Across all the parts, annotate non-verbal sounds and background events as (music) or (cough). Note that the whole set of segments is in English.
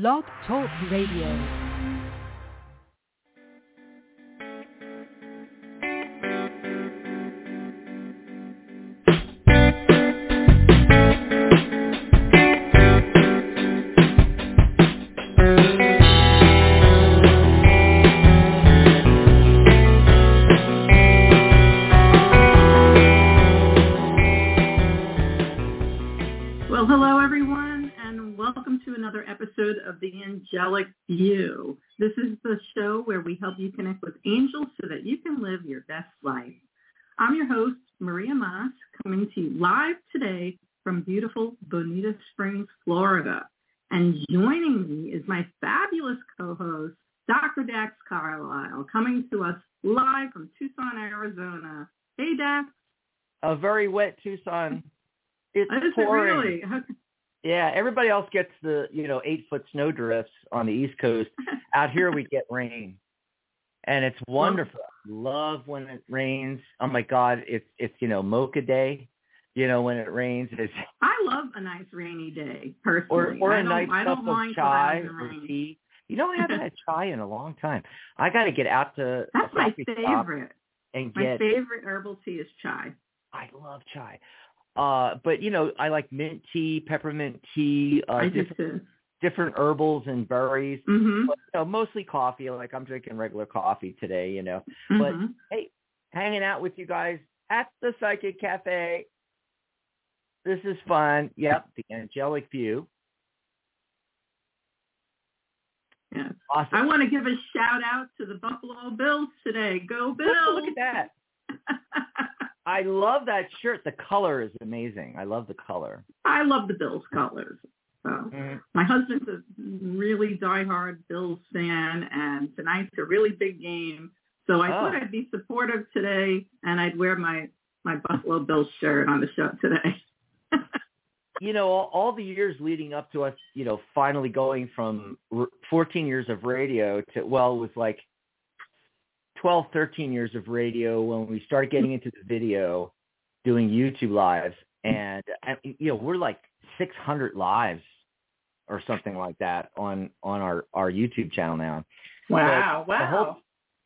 Blog Talk Radio. View. This is the show where we help you connect with angels so that you can live your best life. I'm your host, Maria Maas, coming to you live today from beautiful Bonita Springs, Florida. And joining me is my fabulous co-host, Dr. Dax Carlisle, coming to us live from Tucson, Arizona. Hey, Dax. a very wet Tucson. It's Is it pouring. really? Yeah, everybody else gets the you know eight foot snow drifts on the East Coast. Out here we get rain, and it's (laughs) wonderful. Love when it rains. Oh my God, it's it's you know mocha day. You know when it rains, it's (laughs) I love a nice rainy day, personally. or I a nice cup of chai going out in the or tea. You know I haven't had (laughs) chai in a long time. I got to get out to That's my favorite. and My get favorite herbal tea is chai. I love chai. Uh, but you know, I like mint tea, peppermint tea, uh, different, different herbals and berries. Mhm. But, you know, mostly coffee. Like I'm drinking regular coffee today. You know, Mhm. hey, hanging out with you guys at the Psychic Cafe. This is fun. Yep, the angelic view. Yeah. Awesome. I want to give a shout out to the Buffalo Bills today. Go Bills! Look at that. (laughs) I love that shirt. The color is amazing. I love the color. I love the Bills colors. So Mhm. my husband's a really diehard Bills fan, and tonight's a really big game. So I Oh. thought I'd be supportive today, and I'd wear my my Buffalo Bills shirt on the show today. (laughs) you know, all, all the years leading up to us, you know, finally going from r- 14 years of radio to, well, it was like 12, 13 years of radio when we started getting into the video, doing YouTube lives. And, you know, we're like 600 lives or something like that on, on our, our YouTube channel now. Wow! wow the whole-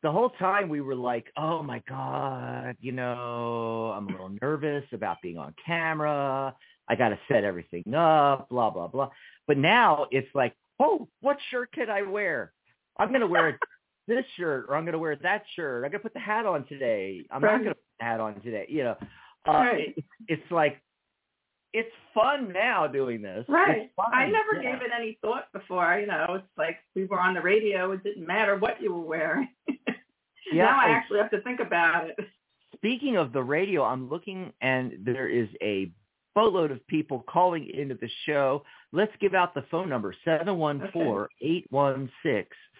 the whole time we were like, oh my God, you know, I'm a little nervous about being on camera. I got to set everything up, blah, blah, blah. But now it's like, oh, what shirt can I wear? I'm going to wear this shirt or I'm going to wear that shirt. I'm going to put the hat on today. I'm Right. not going to put the hat on today. You know, uh, Right. it, it's like, it's fun now doing this. Right. I never Yeah. gave it any thought before. You know, it's like we were on the radio. It didn't matter what you were wearing. (laughs) Yeah, now I actually have to think about it. Speaking of the radio, I'm looking and there is a boatload of people calling into the show. Let's give out the phone number,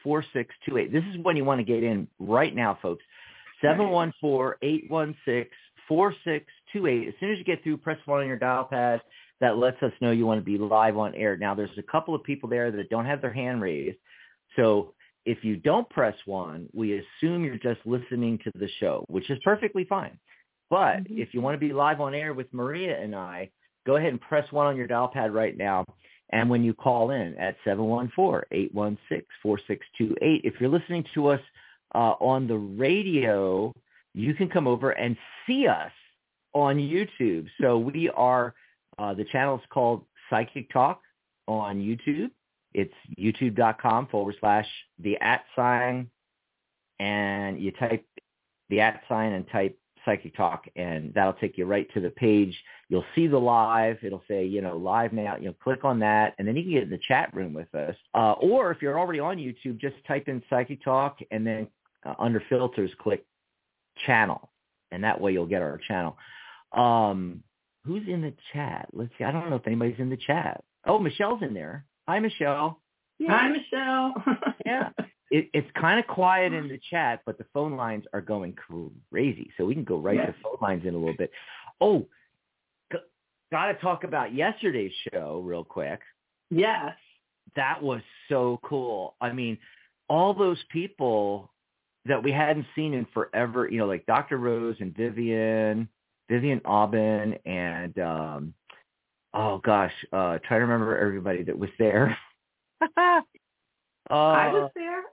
714-816-4628. This is when you want to get in right now, folks. 714-816-4628. As soon as you get through, press one on your dial pad. That lets us know you want to be live on air. Now, there's a couple of people there that don't have their hand raised. So if you don't press one, we assume you're just listening to the show, which is perfectly fine. But Mhm. if you want to be live on air with Maria and I, go ahead and press one on your dial pad right now. And when you call in at 714-816-4628, if you're listening to us uh, on the radio, you can come over and see us on YouTube. So we are, uh, the channel is called Psychic Talk on YouTube. It's youtube.com forward slash the at sign and you type the at sign and type psychic talk and that'll take you right to the page. You'll see the live. It'll say, you know, live now, you know, click on that and then you can get in the chat room with us. Uh, or if you're already on YouTube, just type in psychic talk and then uh, under filters, click channel and that way you'll get our channel. Um, who's in the chat? Let's see. I don't know if anybody's in the chat. Oh, Michelle's in there. Hi, Michelle. Hi, Michelle. (laughs) Yeah. It, it's kind of quiet in (sighs) the chat, but the phone lines are going crazy. So we can go right Yes. to phone lines in a little bit. Oh, g- got to talk about yesterday's show real quick. yes. That was so cool. I mean, all those people that we hadn't seen in forever, you know, like Dr. Rose and Vivian, Vivian Aubin and um oh gosh, uh try to remember everybody that was there. (laughs) uh, I was there.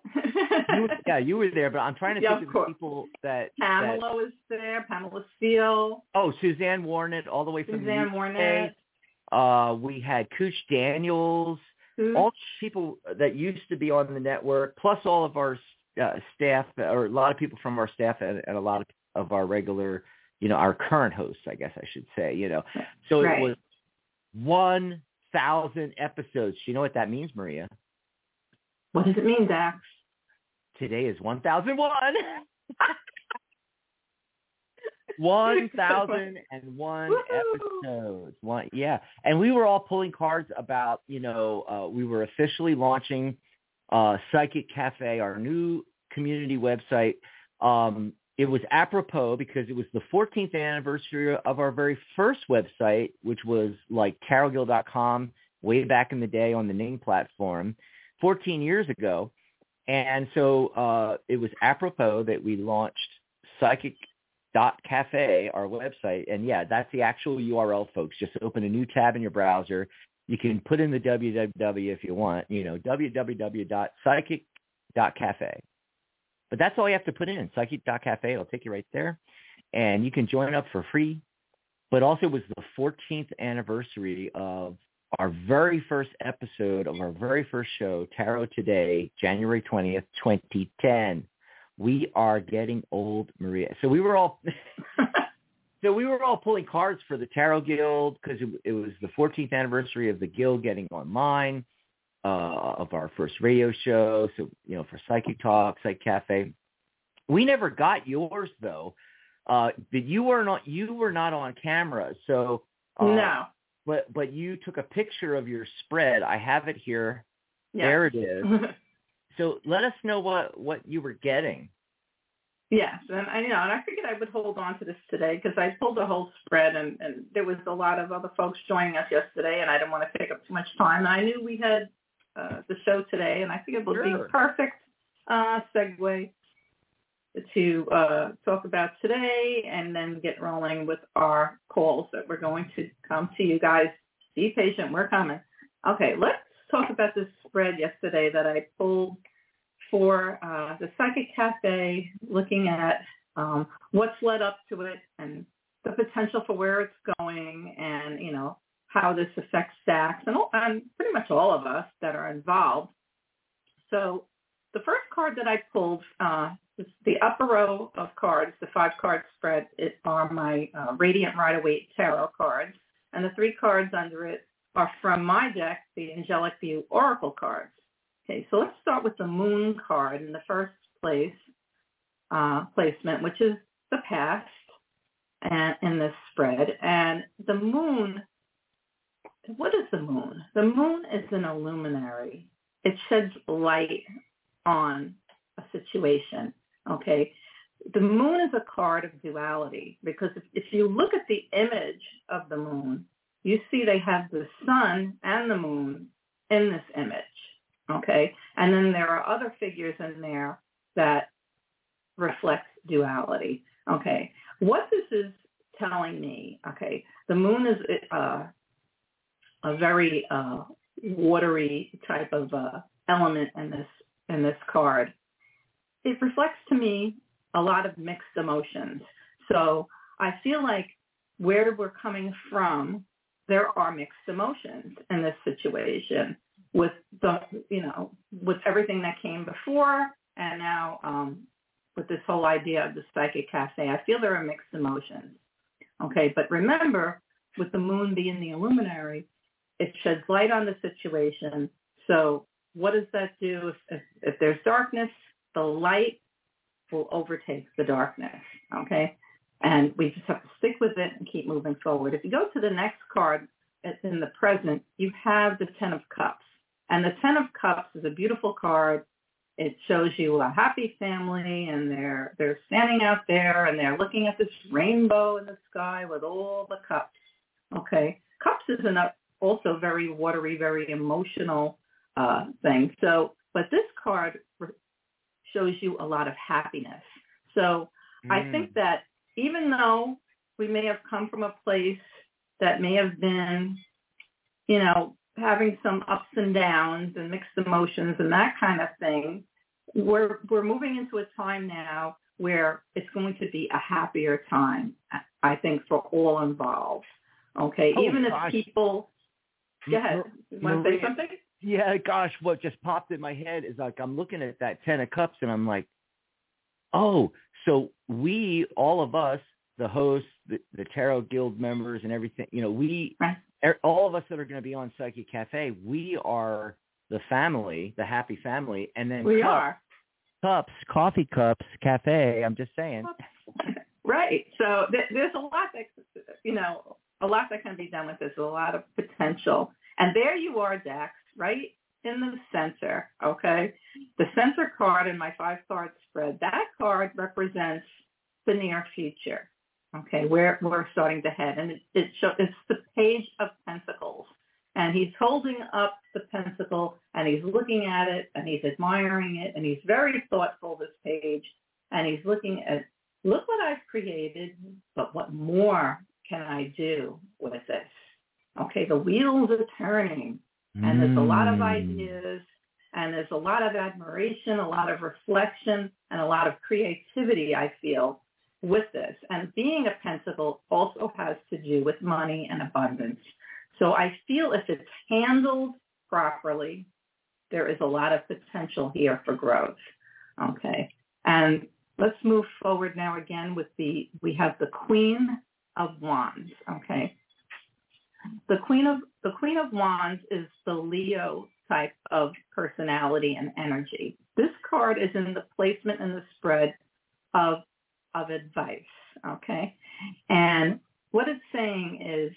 you, yeah, you were there, but I'm trying to Yeah, think of of the people that, that. Pamela was there. Pamela Steele, Oh, Suzanne Warnett, all the way from Suzanne. Warnett. Uh, we had Cooch Daniels, all people that used to be on the network, plus all of our uh, staff, or a lot of people from our staff, and, and a lot of, of our regular, you know, our current hosts, I guess I should say. You know, so Right. it was one thousand episodes. You know what that means, Maria? What does it mean, Dax? Today is one thousand one. (laughs) One thousand and one episodes. One, yeah, and we were all pulling cards about, you know, uh, we were officially launching uh, Psychic Cafe, our new community website. Um, it was apropos because it was the 14th anniversary of our very first website, which was like carolgill.com way back in the day on the Ning platform, 14 years ago. And so uh, it was apropos that we launched Psychic cafe our website. And yeah that's the actual url folks. Just open a new tab in your browser. You can put in the www if you want you know www.psychic.cafe but that's all you have to put in psychic.cafe it'll take you right there. And you can join up for free. But also it was the 14th anniversary of our very first episode of our very first show tarot today january 20th 2010 we are getting old, Maria. So we were all (laughs) so we were all pulling cards for the Tarot Guild because it, it was the 14th anniversary of the guild getting online uh, of our first radio show. So you know, for Psychic Talk, Psych Cafe, we never got yours though. Uh, but you were not you were not on camera, so uh, no. But but you took a picture of your spread. I have it here. Yeah. There it (laughs) is. So let us know what what you were getting. Yes, and I you know, and I figured I would hold on to this today because I pulled the whole spread, and and there was a lot of other folks joining us yesterday, and I didn't want to take up too much time. And I knew we had uh, the show today, and I figured it would be Sure. perfect uh, segue to uh, talk about today, and then get rolling with our calls that we're going to come to you guys. Be patient, we're coming. Okay, let's talk about this spread yesterday that I pulled for uh, the Psychic Cafe, looking at um, what's led up to it and the potential for where it's going, and you know how this affects Sachs and, and pretty much all of us that are involved. So the first card that I pulled, uh, the upper row of cards, the five card spread, it are my uh, Radiant Rider Waite tarot cards, and the three cards under it are from my deck, the Angelic View Oracle cards. Okay, so let's start with the Moon card in the first place uh, placement, which is the past and in this spread. And the Moon, what is the Moon? The Moon is an illuminary. It sheds light on a situation. Okay, the Moon is a card of duality because if, if you look at the image of the Moon, you see they have the sun and the moon in this image. Okay. And then there are other figures in there that reflect duality. Okay. What this is telling me, okay, the moon is uh, a very uh, watery type of uh, element in this in this card. It reflects to me a lot of mixed emotions. So I feel like where we're coming from there are mixed emotions in this situation with the you know with everything that came before and now um, with this whole idea of the psychic cafe i feel there are mixed emotions. Okay but remember with the moon being the illuminary it sheds light on the situation. So what does that do if, if, if there's darkness the light will overtake the darkness okay and we just have to stick with it and keep moving forward. If you go to the next card, it's in the present, you have the Ten of Cups. And the Ten of Cups is a beautiful card. It shows you a happy family and they're they're standing out there and they're looking at this rainbow in the sky with all the cups. Okay. Cups is an also very watery, very emotional uh, thing. So, but this card shows you a lot of happiness. So I Mm. think that even though we may have come from a place that may have been, you know, having some ups and downs and mixed emotions and that kind of thing, we're we're moving into a time now where it's going to be a happier time, I think, for all involved. Okay, Oh, even gosh. if people, go ahead, want to say something? Yeah, gosh, what just popped in my head is like I'm looking at that ten of cups and I'm like, oh, so we, all of us, the hosts, the, the tarot guild members, and everything, you know, we, er- all of us that are going to be on Psychic Cafe, we are the family, the happy family, and then We cups, are. cups, coffee cups, cafe. I'm just saying. Right. So th- there's a lot that, you know, a lot that can be done with this, a lot of potential. And there you are, Dax, right in the center, okay? The center card in my five-card spread, that card represents the near future, okay, where we're starting to head. And it, it show, it's the page of pentacles. And he's holding up the pentacle and he's looking at it and he's admiring it and he's very thoughtful, this page. And he's looking at look what I've created, but what more can I do with this? Okay, the wheels are turning and there's a lot of Mm. ideas and there's a lot of admiration, a lot of reflection, and a lot of creativity, I feel, with this. And being a pentacle also has to do with money and abundance. So I feel if it's handled properly, there is a lot of potential here for growth. Okay. And let's move forward now again with the, we have the Queen of Wands. Okay. The Queen of, the Queen of Wands is the Leo type of personality and energy. This card is in the placement in the spread of, of advice. Okay. And what it's saying is,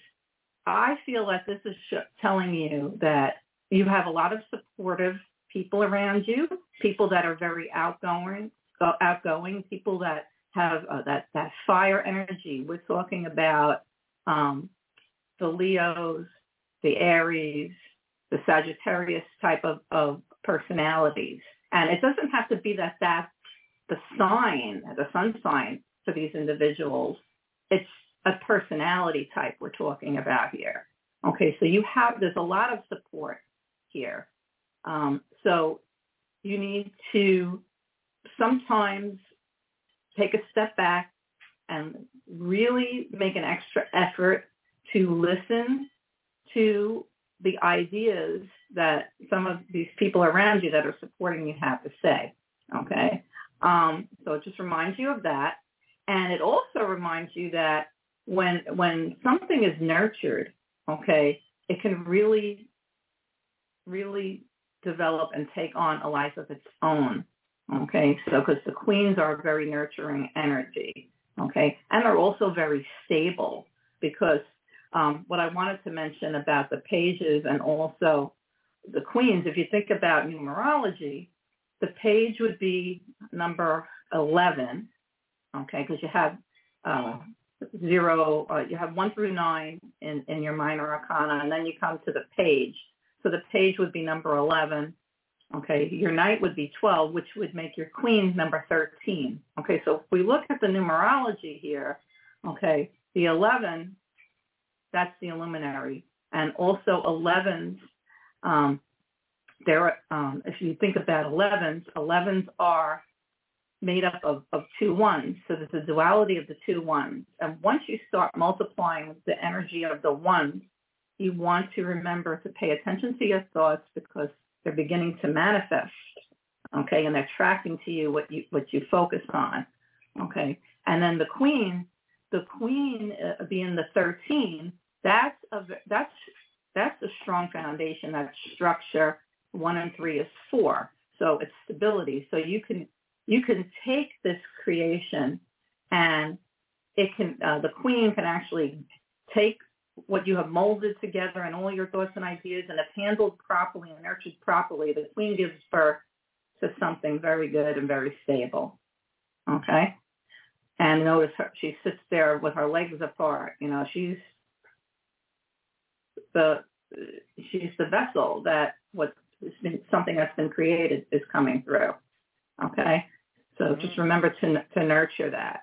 I feel that this is telling you that you have a lot of supportive people around you, people that are very outgoing, uh, outgoing, people that have uh, that that fire energy. We're talking about um, the Leos, the Aries, the Sagittarius type of, of personalities, and it doesn't have to be that that's the sign, the sun sign for these individuals. It's a personality type we're talking about here. Okay, so you have there's a lot of support here. Um, so you need to sometimes take a step back and really make an extra effort to listen to the ideas that some of these people around you that are supporting you have to say. Okay, um, so it just reminds you of that, and it also reminds you that when when something is nurtured, okay, it can really, really develop and take on a life of its own. Okay, so because the queens are a very nurturing energy. Okay, and they're also very stable because um, what I wanted to mention about the pages and also the queens, if you think about numerology, the page would be number 11, okay, because you have uh, zero, uh, you have one through nine in, in your minor arcana, and then you come to the page. So the page would be number 11. Okay, your knight would be 12, which would make your queen number 13. Okay, so if we look at the numerology here, okay, the 11, that's the luminary. And also 11s, um, there, um, if you think about 11s, 11s are made up of, of two ones. So there's a duality of the two ones. And once you start multiplying the energy of the ones, you want to remember to pay attention to your thoughts because they're beginning to manifest. Okay, and they're tracking to you what you what you focus on. Okay, and then the queen, the queen uh, being the 13, that's a that's that's a strong foundation. That's structure. One and three is four, so it's stability. So you can you can take this creation and it can uh, the queen can actually take what you have molded together and all your thoughts and ideas and if handled properly and nurtured properly, the queen gives birth to something very good and very stable. Okay? And notice her, she sits there with her legs apart. You know, she's the she's the vessel that what been something that's been created is coming through. Okay? So just remember to to nurture that.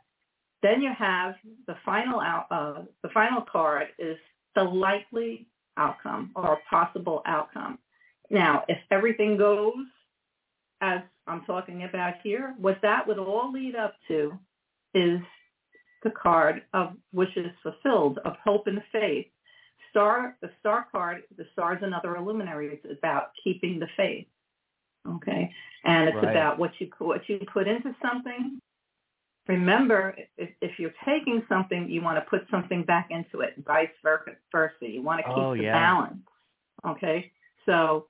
Then you have the final out uh, the final card is the likely outcome or possible outcome. Now, if everything goes as I'm talking about here, what that would all lead up to is the card of wishes fulfilled, of hope and faith. Star, the star card, the star is another illuminary. It's about keeping the faith. Okay, and it's Right. about what you what you put into something. Remember, if, if you're taking something, you want to put something back into it. Vice versa. You want to keep Oh, the yeah. balance. Okay, so.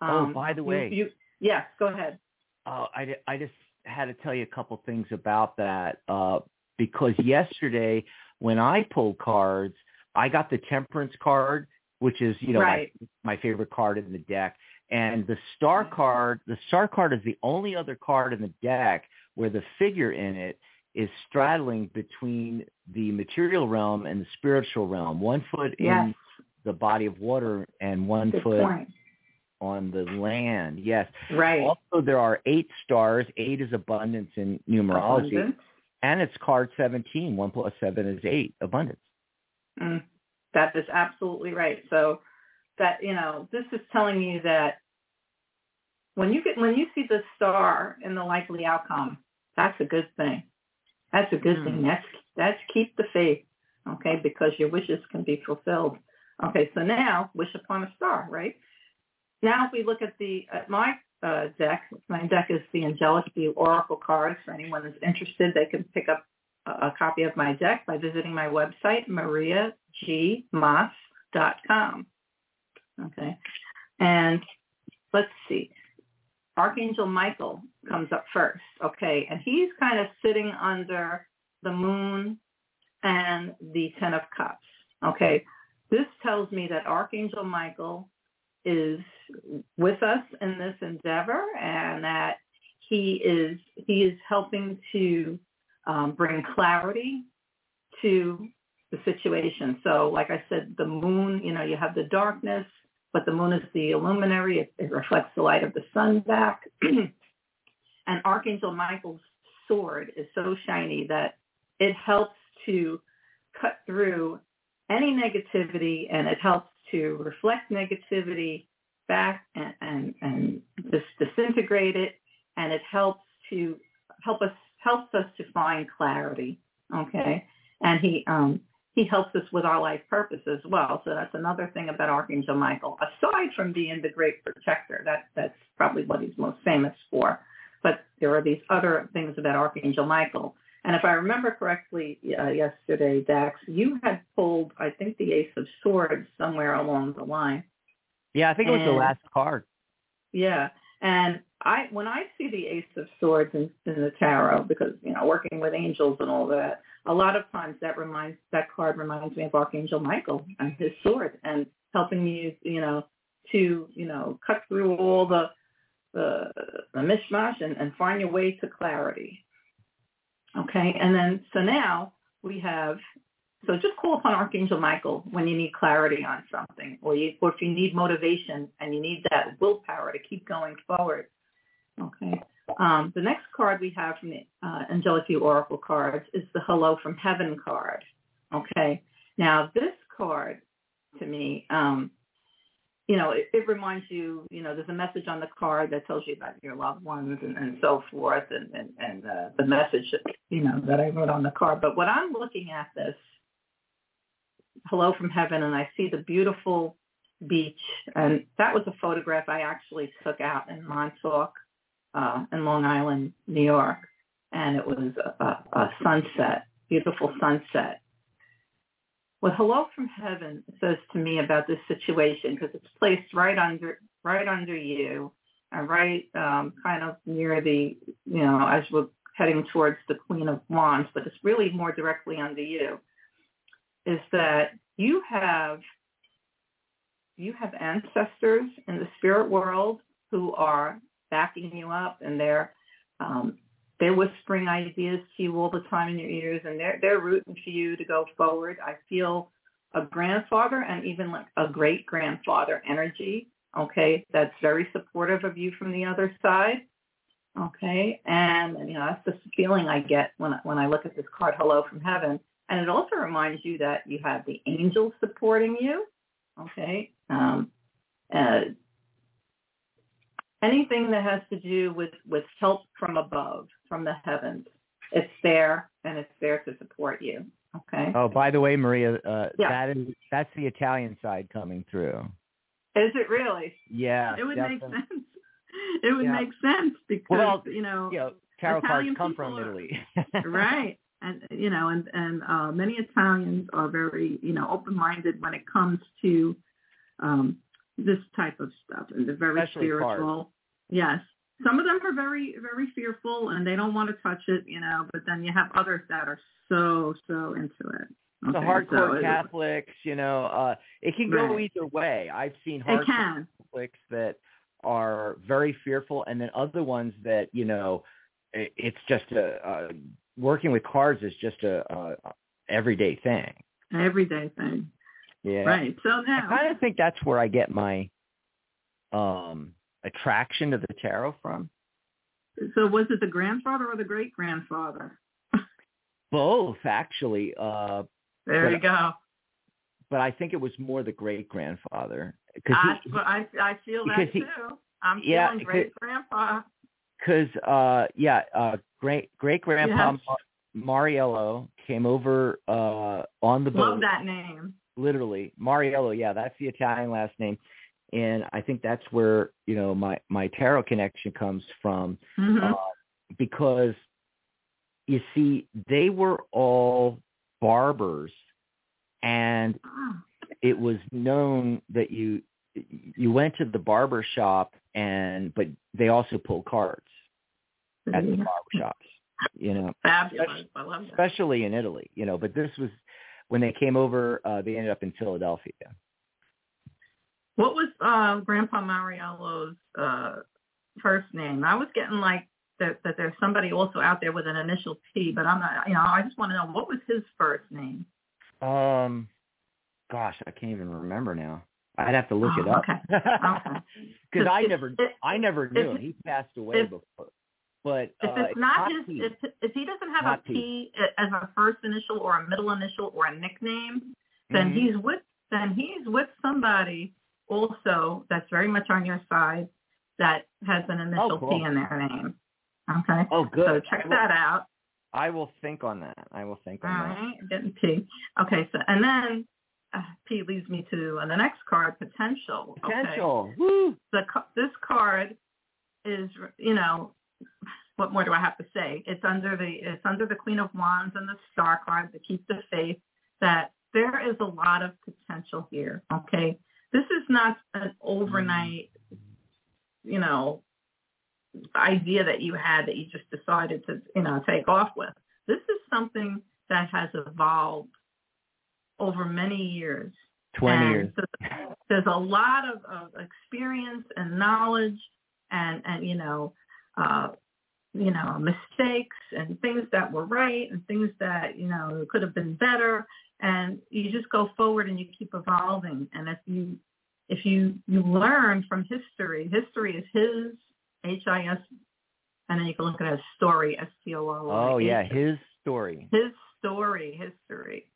Oh, Um, by the way. you, yes, go ahead. Uh, I, I just had to tell you a couple things about that uh, because yesterday when I pulled cards, I got the Temperance card, which is you know right. my, my favorite card in the deck, and the Star mm-hmm. card. The Star card is the only other card in the deck where the figure in it is straddling between the material realm and the spiritual realm. One foot Yes. in the body of water and one Good foot point. on the land. Yes. Right. Also, there are eight stars. Eight is abundance in numerology, Abundance. and it's card seventeen. One plus seven is eight. Abundance. Mm, that is absolutely right. So that you know, this is telling you that when you get when you see the star in the likely outcome, that's a good thing. That's a good Hmm. thing. That's that's keep the faith, okay, because your wishes can be fulfilled. Okay, so now wish upon a star, right? Now if we look at the at my uh, deck, my deck is the Angelic View Oracle cards. For anyone that's interested, they can pick up a, copy of my deck by visiting my website, mariagmaas.com. Okay, and let's see. Archangel Michael comes up first, okay, and he's kind of sitting under the moon and the Ten of Cups, okay. This tells me that Archangel Michael is with us in this endeavor and that he is he is helping to um, bring clarity to the situation. So like I said, the moon, you know, you have the darkness, but the moon is the illuminary. It, it reflects the light of the sun back. (clears throat) and Archangel Michael's sword is so shiny that it helps to cut through any negativity and it helps to reflect negativity back and, and, and just disintegrate it and it helps to help us helps us to find clarity. Okay. And he um he helps us with our life purpose as well. So that's another thing about Archangel Michael. Aside from being the great protector, that that's probably what he's most famous for. But there are these other things about Archangel Michael. And if I remember correctly uh, yesterday, Dax, you had pulled, I think, the Ace of Swords somewhere along the line. Yeah, I think it was the last card. Yeah. And I, when I see the Ace of Swords in, in the tarot, because you know, working with angels and all that, a lot of times that reminds that card reminds me of Archangel Michael and his sword, and helping you, you know, to you know, cut through all the the, the mishmash and, and find your way to clarity. Okay, and then so now we have so just call upon Archangel Michael when you need clarity on something, or, you, or if you need motivation and you need that willpower to keep going forward. Okay. Um, the next card we have from the uh, Angelic View Oracle cards is the Hello from Heaven card. Okay. Now this card, to me, um, you know, it, it reminds you, you know, there's a message on the card that tells you about your loved ones and, and so forth, and and, and uh, the message, you know, that I wrote on the card. But when I'm looking at this, hello from heaven, and I see the beautiful beach, and that was a photograph I actually took out in Montauk, uh, in Long Island, New York, and it was a, a, sunset, beautiful sunset. What Hello from Heaven says to me about this situation, because it's placed right under right under you, and right um, kind of near the, you know, as we're heading towards the Queen of Wands, but it's really more directly under you, is that you have you have ancestors in the spirit world who are backing you up, and they're um, they're whispering ideas to you all the time in your ears, and they're they're rooting for you to go forward. I feel a grandfather and even like a great grandfather energy. Okay, that's very supportive of you from the other side. Okay, and you know that's the feeling I get when I- when I look at this card, Hello from Heaven, and it also reminds you that you have the angels supporting you. Okay. Um, uh, anything that has to do with with help from above, from the heavens, it's there and it's there to support you. Okay. Oh, by the way, Maria, uh, Yeah. that is that's the Italian side coming through. Is it really? Yeah, it would definitely. make sense. (laughs) It would Yeah. make sense because Well, you know, You know, tarot Italian cards come from are- Italy. (laughs) right and you know and and uh many italians are very you know open minded when it comes to um this type of stuff and they're very Especially spiritual yes some of them are very very fearful and they don't want to touch it you know but then you have others that are so so into it the hardcore so Catholics, you know, uh, it can go Right. either way. I've seen it hardcore Catholics that are very fearful, and then other ones that you know, i- it's just a uh, working with cards is just a, a everyday thing. everyday thing Yeah, right so now I kind of think that's where I get my um attraction to the tarot from. so was it the grandfather or the great grandfather (laughs) Both, actually. Uh, there you go but I think it was more the great grandfather because I, I I feel that he- too. I'm yeah, feeling great, Grandpa. because uh yeah uh great great grandpa Yes. Mariello came over uh on the boat Love that name. Literally Mariello yeah that's the Italian last name. And I think that's where you know my my tarot connection comes from hmm uh, because you see they were all barbers and it was known that you you went to the barber shop and but they also pulled cards at the barber shops you know. (laughs) Fabulous. I love that. especially in Italy you know but this was when they came over uh they ended up in Philadelphia What was uh, Grandpa Mariello's uh, first name? I was getting like that, that there's somebody also out there with an initial P, but I'm not. You know, I just want to know what was his first name. um gosh I can't even remember now I'd have to look Oh, it up okay. (laughs) Okay. because I never I never knew him he passed away before but If uh, it's not his, if, if he doesn't have a P as a first initial or a middle initial or a nickname, then Mhm. he's with then he's with somebody also that's very much on your side that has an initial Oh, cool. P in their name. Okay. oh good So check will- that out. I will think on that. I will think All on that. right. Getting P. Okay. So and then uh, P leads me to uh, the next card, potential. Okay. Potential. Woo. The this card is you know what more do I have to say? It's under the it's under the Queen of Wands and the Star card to keep the faith that there is a lot of potential here. Okay, this is not an overnight, mm-hmm. you know, idea that you had that you just decided to you know take off with. This is something that has evolved over many years. Twenty And years. so there's a lot of, of experience and knowledge and and you know uh you know mistakes and things that were right and things that you know could have been better and you just go forward and you keep evolving and if you if you you learn from history history is his h i s and then you can look at his story s t o r y Oh yeah, his story. his story, history.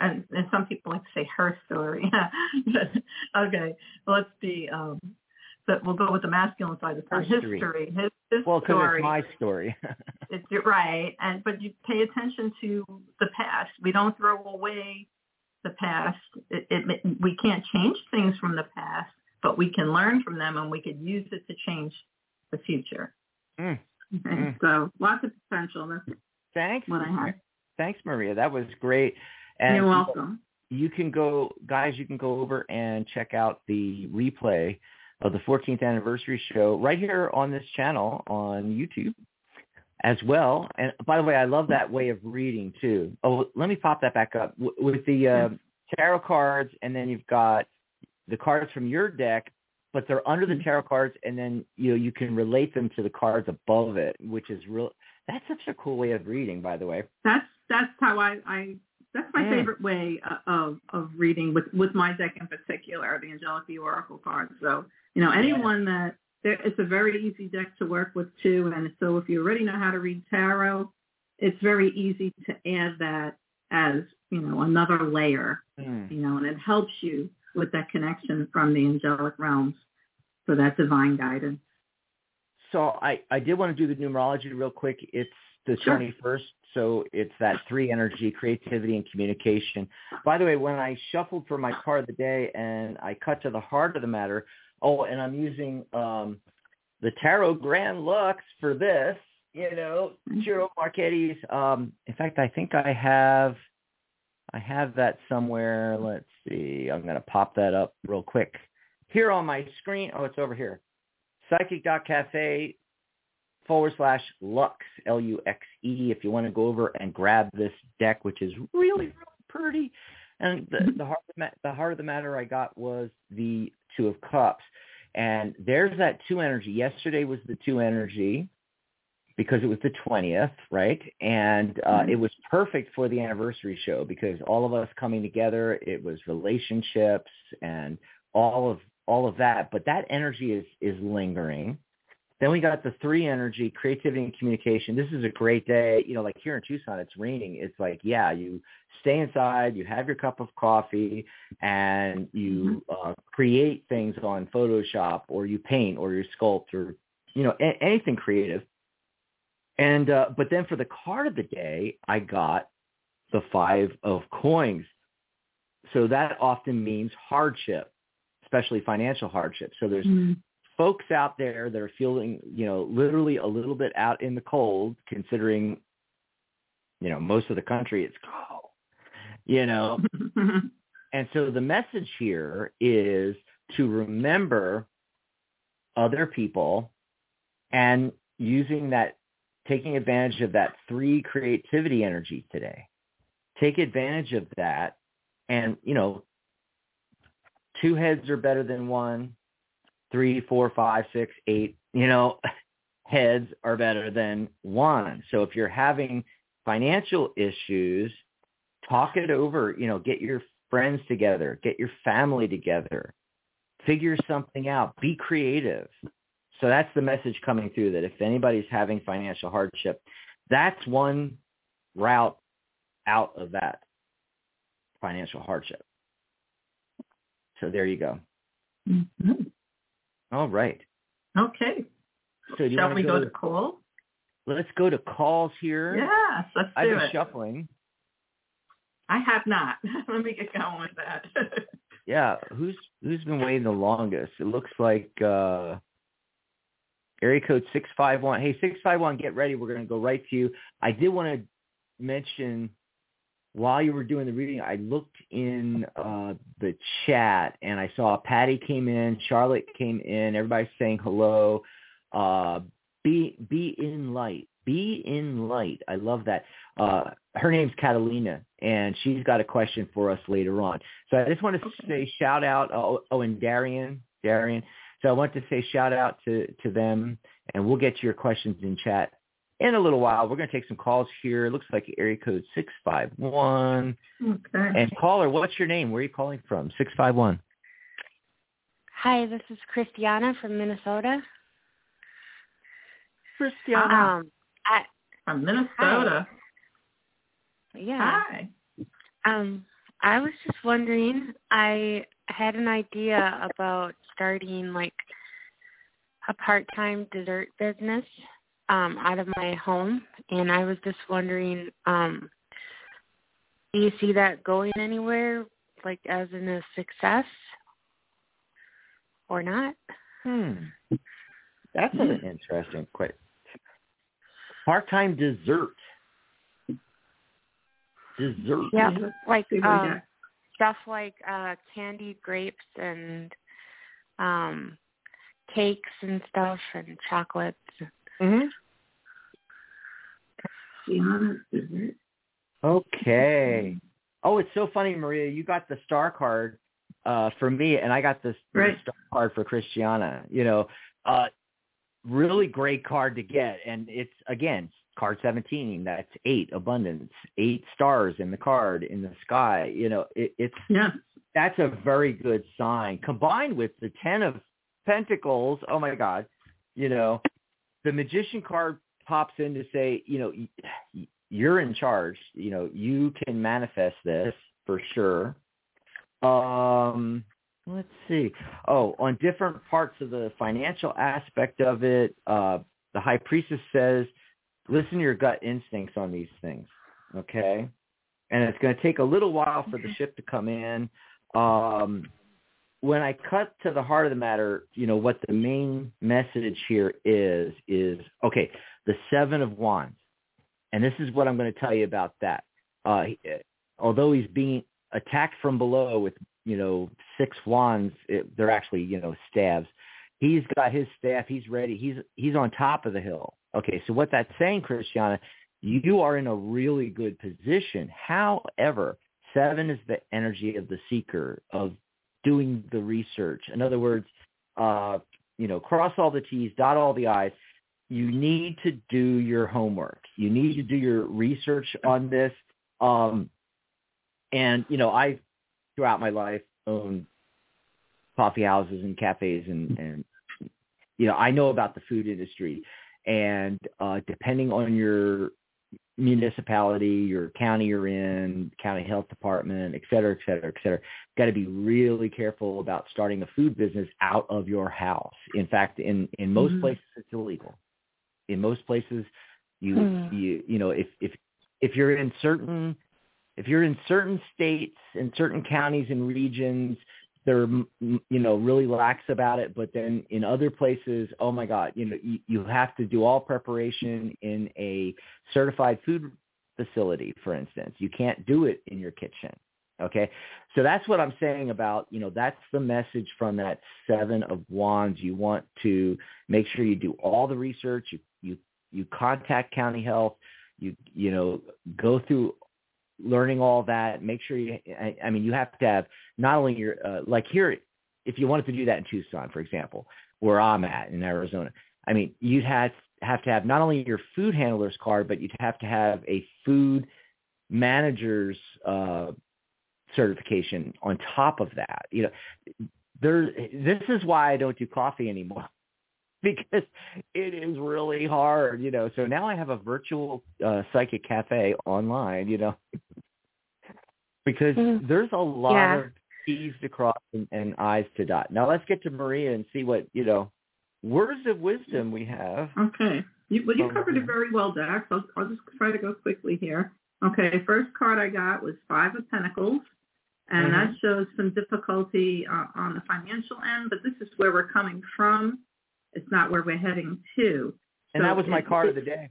And, and some people like to say her story. (laughs) okay, let's be. Um, but we'll go with the masculine side. It's her History. history, his, his Well, because it's my story. (laughs) It's right, and but you pay attention to the past. We don't throw away the past. It, it, we can't change things from the past, but we can learn from them, and we could use it to change the future. Mm. Okay, Mm. so lots of potential. That's Thanks. what I. Thanks, Maria. That was great. And You're welcome. You can go, guys. You can go over and check out the replay of the 14th anniversary show right here on this channel on YouTube as well. And by the way, I love that way of reading too. Oh, let me pop that back up W- with the uh, tarot cards, and then you've got the cards from your deck, but they're under the tarot cards, and then you know you can relate them to the cards above it, which is real. That's such a cool way of reading, by the way. that's that's how I, I that's my Mm. favorite way uh, of of reading with with my deck in particular, the Angelic View Oracle cards. So you know anyone that there, it's a very easy deck to work with too, and so if you already know how to read tarot, it's very easy to add that as you know another layer, Mm. you know, and it helps you with that connection from the angelic realms for that divine guidance. So I, I did want to do the numerology real quick. It's the Sure. 21st, so it's that three energy, creativity, and communication. By the way, when I shuffled for my card of the day and I cut to the heart of the matter, oh, and I'm using um, the Tarot Grand Luxe for this, you know, Mhm. Ciro Marchetti's. Um, in fact, I think I have, I have that somewhere. Let's see. I'm going to pop that up real quick here on my screen. Oh, it's over here. Psychic.cafe forward slash Luxe, L-U-X-E, if you want to go over and grab this deck, which is really, really pretty. And the, the, heart of the, ma- the heart of the matter I got was the Two of Cups. And there's that two energy. Yesterday was the two energy because it was the 20th, right? And uh, Mhm. it was perfect for the anniversary show because all of us coming together, it was relationships and all of all of that. But that energy is is lingering. Then we got the three energy, creativity and communication. This is a great day. You know, like here in Tucson, it's raining. It's like, yeah, you stay inside, you have your cup of coffee, and you uh, create things on Photoshop, or you paint, or you sculpt, or you know, a- anything creative. And uh, but then for the card of the day, I got the five of coins. So that often means hardship, especially financial hardship. So there's Mm. Folks out there that are feeling, you know, literally a little bit out in the cold, considering, you know, most of the country it's cold, you know. (laughs) And so the message here is to remember other people and using that, taking advantage of that three creativity energy today. Take advantage of that. And, you know, two heads are better than one three, four, five, six, eight, you know, (laughs) heads are better than one. So if you're having financial issues, talk it over, you know, get your friends together, get your family together, figure something out, be creative. So that's the message coming through that if anybody's having financial hardship, that's one route out of that financial hardship. So there you go. Mhm. All right. Okay. So Shall we to go to call? Let's go to calls here. Yes, let's I've do been it. shuffling. I have not. (laughs) Let me get going with that. (laughs) Yeah, who's who's been waiting the longest? It looks like uh area code six five one. Hey, six five one, get ready. We're gonna go right to you. I did want to mention while you were doing the reading, I looked in uh the chat and I saw Patty came in, Charlotte came in, everybody's saying hello. Uh be be in light. Be in light. I love that. Uh her name's Catalina and she's got a question for us later on. So I just want to say shout out. Oh, oh, and Darian, Darian. So I want to say shout out to to them, and we'll get to your questions in chat in a little while. We're going to take some calls here. It looks like area code six five one. okay. And caller, what's your name? Where are you calling from? Six five one. Hi, this is Christiana from Minnesota. Christiana. Um, I From Minnesota. yeah. Hi. Um, I was just wondering. I had an idea about starting like a part-time dessert business um, out of my home, and I was just wondering, um, do you see that going anywhere, like as in a success, or not? Hmm. That's an interesting question. Part-time dessert. Dessert. Yeah, Yeah, like See um, stuff like uh candied grapes and um cakes and stuff and chocolates. Mhm. Gianna, is it? Okay. Oh, it's so funny, Maria. You got the star card uh, for me, and I got this Right. star card for Christiana. You know, uh, really great card to get, and it's again card seventeen. That's eight abundance, eight stars in the card in the sky. You know, it, it's Yes. that's a very good sign. Combined with the ten of pentacles. Oh my God. You know, the magician card pops in to say, you know, you're in charge. You know, you can manifest this for sure. Um, let's see. Oh, on different parts of the financial aspect of it, uh, the high priestess says, listen to your gut instincts on these things, okay? And it's going to take a little while for the ship to come in. Um, when I cut to the heart of the matter, you know, what the main message here is, is, okay, the Seven of Wands. And this is what I'm going to tell you about that. Uh, although he's being attacked from below with, you know, six wands, it, they're actually, you know, staves. He's got his staff. He's ready. He's he's on top of the hill. Okay, so what that's saying, Christiana, you are in a really good position. However, seven is the energy of the seeker, of doing the research. In other words, uh, you know, cross all the T's, dot all the I's. You need to do your homework. You need to do your research on this. Um, and you know, I throughout my life owned coffee houses and cafes, and and you know, I know about the food industry. And uh, depending on your municipality, your county you're in, county health department, et cetera, et cetera, et cetera. Got to be really careful about starting a food business out of your house. In fact, in, in most mm-hmm. places, it's illegal. In most places, you, mm. you, you know, if, if, if you're in certain, if you're in certain states and certain counties and regions, they're you know really lax about it but then in other places oh my god you know you, you have to do all preparation in a certified food facility for instance. You can't do it in your kitchen okay? So that's what i'm saying about you know that's the message from that seven of wands. You want to make sure you do all the research you you you contact county health you you know go through learning all that. Make sure you, I, I mean, you have to have not only your, uh, like here, if you wanted to do that in Tucson, for example, where I'm at in Arizona, I mean, you'd have, have to have not only your food handler's card, but you'd have to have a food manager's uh, certification on top of that. You know, there. This is why I don't do coffee anymore (laughs) because it is really hard, you know. So now I have a virtual uh, psychic cafe online, you know, (laughs) because mm-hmm. there's a lot yeah. of T's to cross and, and I's to dot. Now let's get to Maria and see what you know words of wisdom we have. Okay, you, well, you covered it very well, Dax. I'll, I'll just try to go quickly here. Okay, first card I got was Five of Pentacles. And mm-hmm. that shows some difficulty uh, on the financial end, but this is where we're coming from it's not where we're heading to. And so that was my it, card of the day.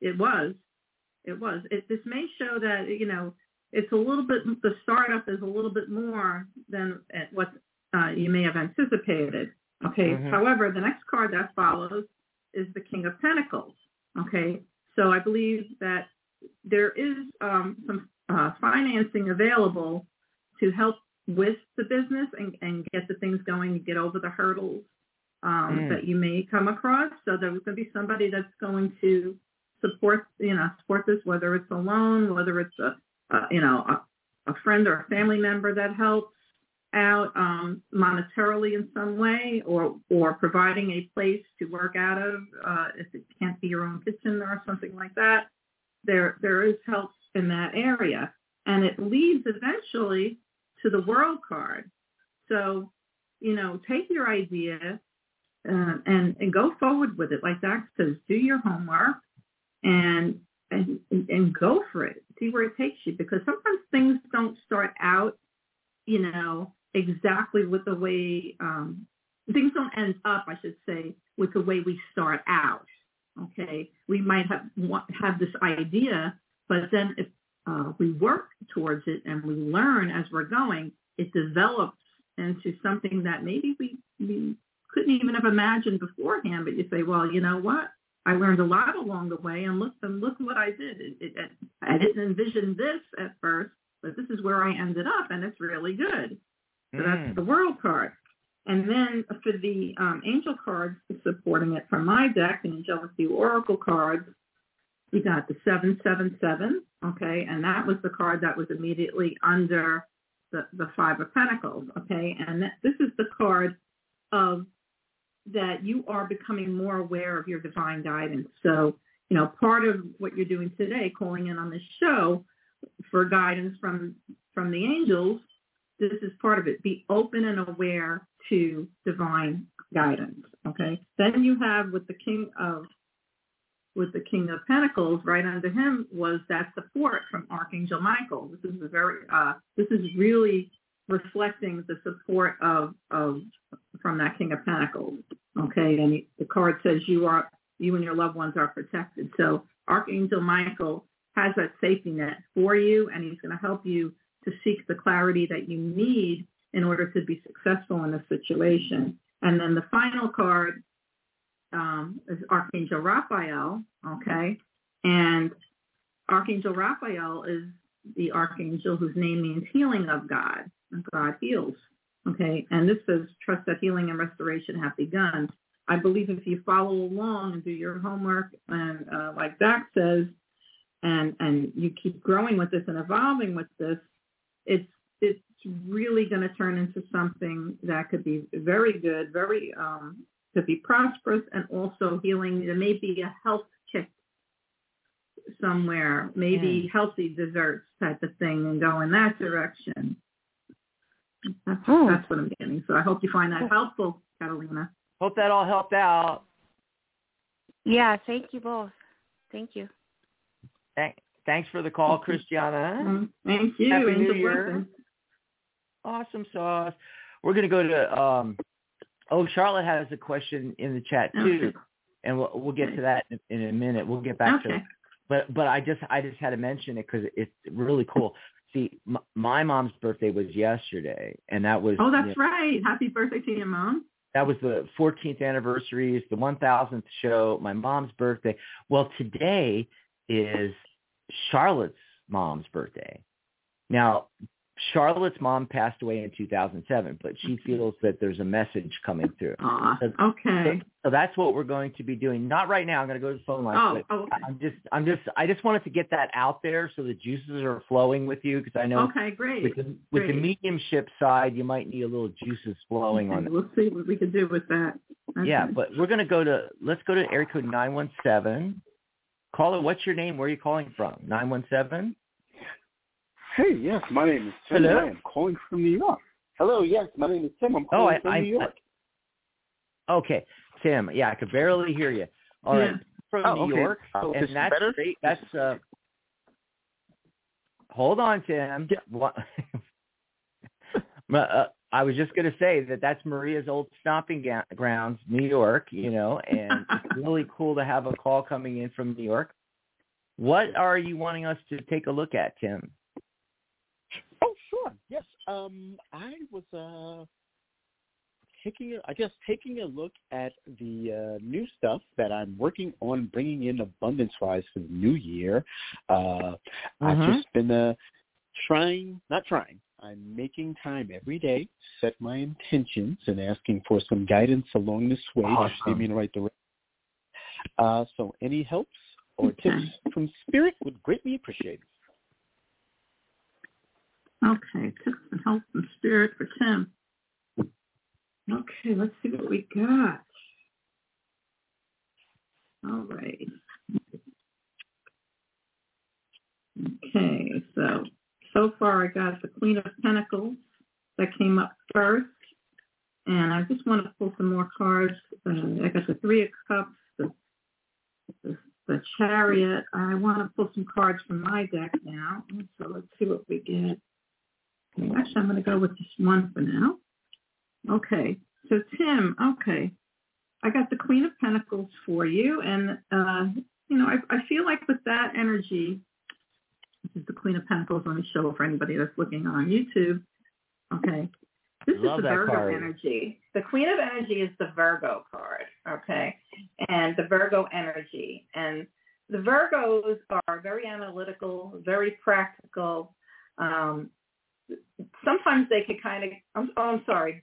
It was. It was. It, this may show that, you know, it's a little bit, the startup is a little bit more than what uh, you may have anticipated. Okay. Mm-hmm. However, the next card that follows is the King of Pentacles. Okay. So I believe that there is um, some uh, financing available to help with the business and, and get the things going, and get over the hurdles um, mm. that you may come across. So there's going to be somebody that's going to support, you know, support this, whether it's a loan, whether it's a, a you know, a, a friend or a family member that helps out um, monetarily in some way, or or providing a place to work out of uh, if it can't be your own kitchen or something like that. There there is help in that area, and it leads eventually to the world card. So, you know, take your idea, uh, and and go forward with it. Like Doc says, do your homework and and and go for it. See where it takes you because sometimes things don't start out, you know, exactly with the way um, things don't end up, I should say, with the way we start out. Okay, we might have have this idea, but then if uh, we work towards it and we learn as we're going, it develops into something that maybe we, we couldn't even have imagined beforehand. But you say, well, you know what? I learned a lot along the way, and look and look what I did. It, it, it, I didn't envision this at first, but this is where I ended up, and it's really good. So mm. that's the world card. And then for the um, angel cards supporting it from my deck, the angelic view oracle cards, we got the 777, okay, and that was the card that was immediately under the, the Five of Pentacles, okay, and that, this is the card of that you are becoming more aware of your divine guidance. So, you know, part of what you're doing today, calling in on this show for guidance from from the angels, this is part of it. Be open and aware to divine guidance. Okay. Then you have with the King of with the King of Pentacles, right under him was that support from Archangel Michael. This is a very uh, this is really reflecting the support of of from that King of Pentacles. Okay, and the card says you are you and your loved ones are protected. So Archangel Michael has that safety net for you, and he's going to help you to seek the clarity that you need in order to be successful in the situation. And then the final card um, is Archangel Raphael, okay? And Archangel Raphael is the archangel whose name means healing of God. God heals, okay? And this says, trust that healing and restoration have begun. I believe if you follow along and do your homework, and uh, like Dax says, and and you keep growing with this and evolving with this, it's it's really going to turn into something that could be very good, very um, could be prosperous, and also healing. There may be a health kick somewhere, maybe mm. healthy desserts type of thing, and go in that direction. That's, oh. that's what I'm getting. So I hope you find that helpful, Catalina. Hope that all helped out. Yeah, thank you both. Thank you. Thanks for the call, Christiana. Mm-hmm. Thank you. Happy New Year. Awesome sauce. We're going to go to, um, oh, Charlotte has a question in the chat too. Okay. And we'll, we'll get to that in, in a minute. We'll get back okay. to it. But, but I just, I just had to mention it because it's really cool. See, m- my mom's birthday was yesterday and that was. Oh, that's you know, right. Happy birthday to your mom that was the 14th anniversary, it's the 1000th show, my mom's birthday. Well, today is Charlotte's mom's birthday. Now, Charlotte's mom passed away in 2007, but she feels that there's a message coming through. Aww, so, okay. So, so, that's what we're going to be doing. Not right now. I'm going to go to the phone line. Oh, oh, okay. I'm just, I'm just, I just wanted to get that out there so the juices are flowing with you because I know. Okay, great. With the, with great. the mediumship side, you might need a little juices flowing okay, on it. We'll see what we can do with that. Okay. Yeah, but we're going to go to, let's go to area code 917. Caller, what's your name? Where are you calling from? 917? Hey, yes, my name is Tim. Hello? I am calling from New York. Hello, yes, my name is Tim. I'm calling oh, from I, New York. I, okay, Tim. Yeah, I could barely hear you. All right, yeah. from oh, New okay. York, oh, and that's better? great. That's uh. Hold on, Tim. What? (laughs) uh, I was just going to say that that's Maria's old stomping ga- grounds, New York. You know, and (laughs) it's really cool to have a call coming in from New York. What are you wanting us to take a look at, Tim? Sure. Yes. Um, I was uh, taking, a, I guess, taking a look at the uh, new stuff that I'm working on bringing in abundance-wise for the new year. Uh, I've Mhm. just been uh, trying, not trying. I'm making time every day, set my intentions, and asking for some guidance along this way to steer Awesome. me in the right direction. Uh, so any helps or tips from Spirit would greatly appreciate it. Okay, tips and help and spirit for Tim. Okay, let's see what we got. All right. Okay, so so far I got the Queen of Pentacles that came up first, and I just want to pull some more cards. Uh, I got the Three of Cups, the, the the Chariot. I want to pull some cards from my deck now. So let's see what we get. Actually, I'm going to go with just one for now. Okay, so Tim, okay, I got the Queen of Pentacles for you, and uh, you know, I, I feel like with that energy, this is the Queen of Pentacles. Let me show for anybody that's looking on YouTube. Okay, this Love is the Virgo card. energy. The Queen of Energy is the Virgo card. Okay, and the Virgo energy, and the Virgos are very analytical, very practical. Um, sometimes they could kind of, I'm, oh, I'm sorry,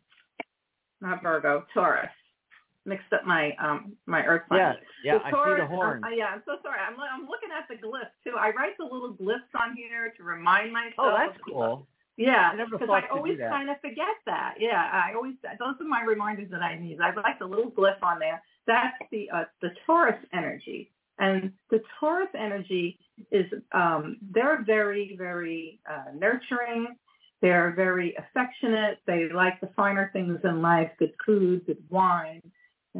not Virgo, Taurus. Mixed up my um my earth Yeah, sign. yeah, The I Taurus- see the horn. uh, yeah, I'm so sorry. I'm I'm looking at the glyphs too. I write the little glyphs on here to remind myself. oh, that's cool. Yeah, I because I to always kind of forget that. Yeah, I always those are my reminders that I need. I like the little glyph on there. That's the uh, the Taurus energy, and the Taurus energy is um, they're very very uh, nurturing, They're very affectionate. They like the finer things in life, good food, good wine,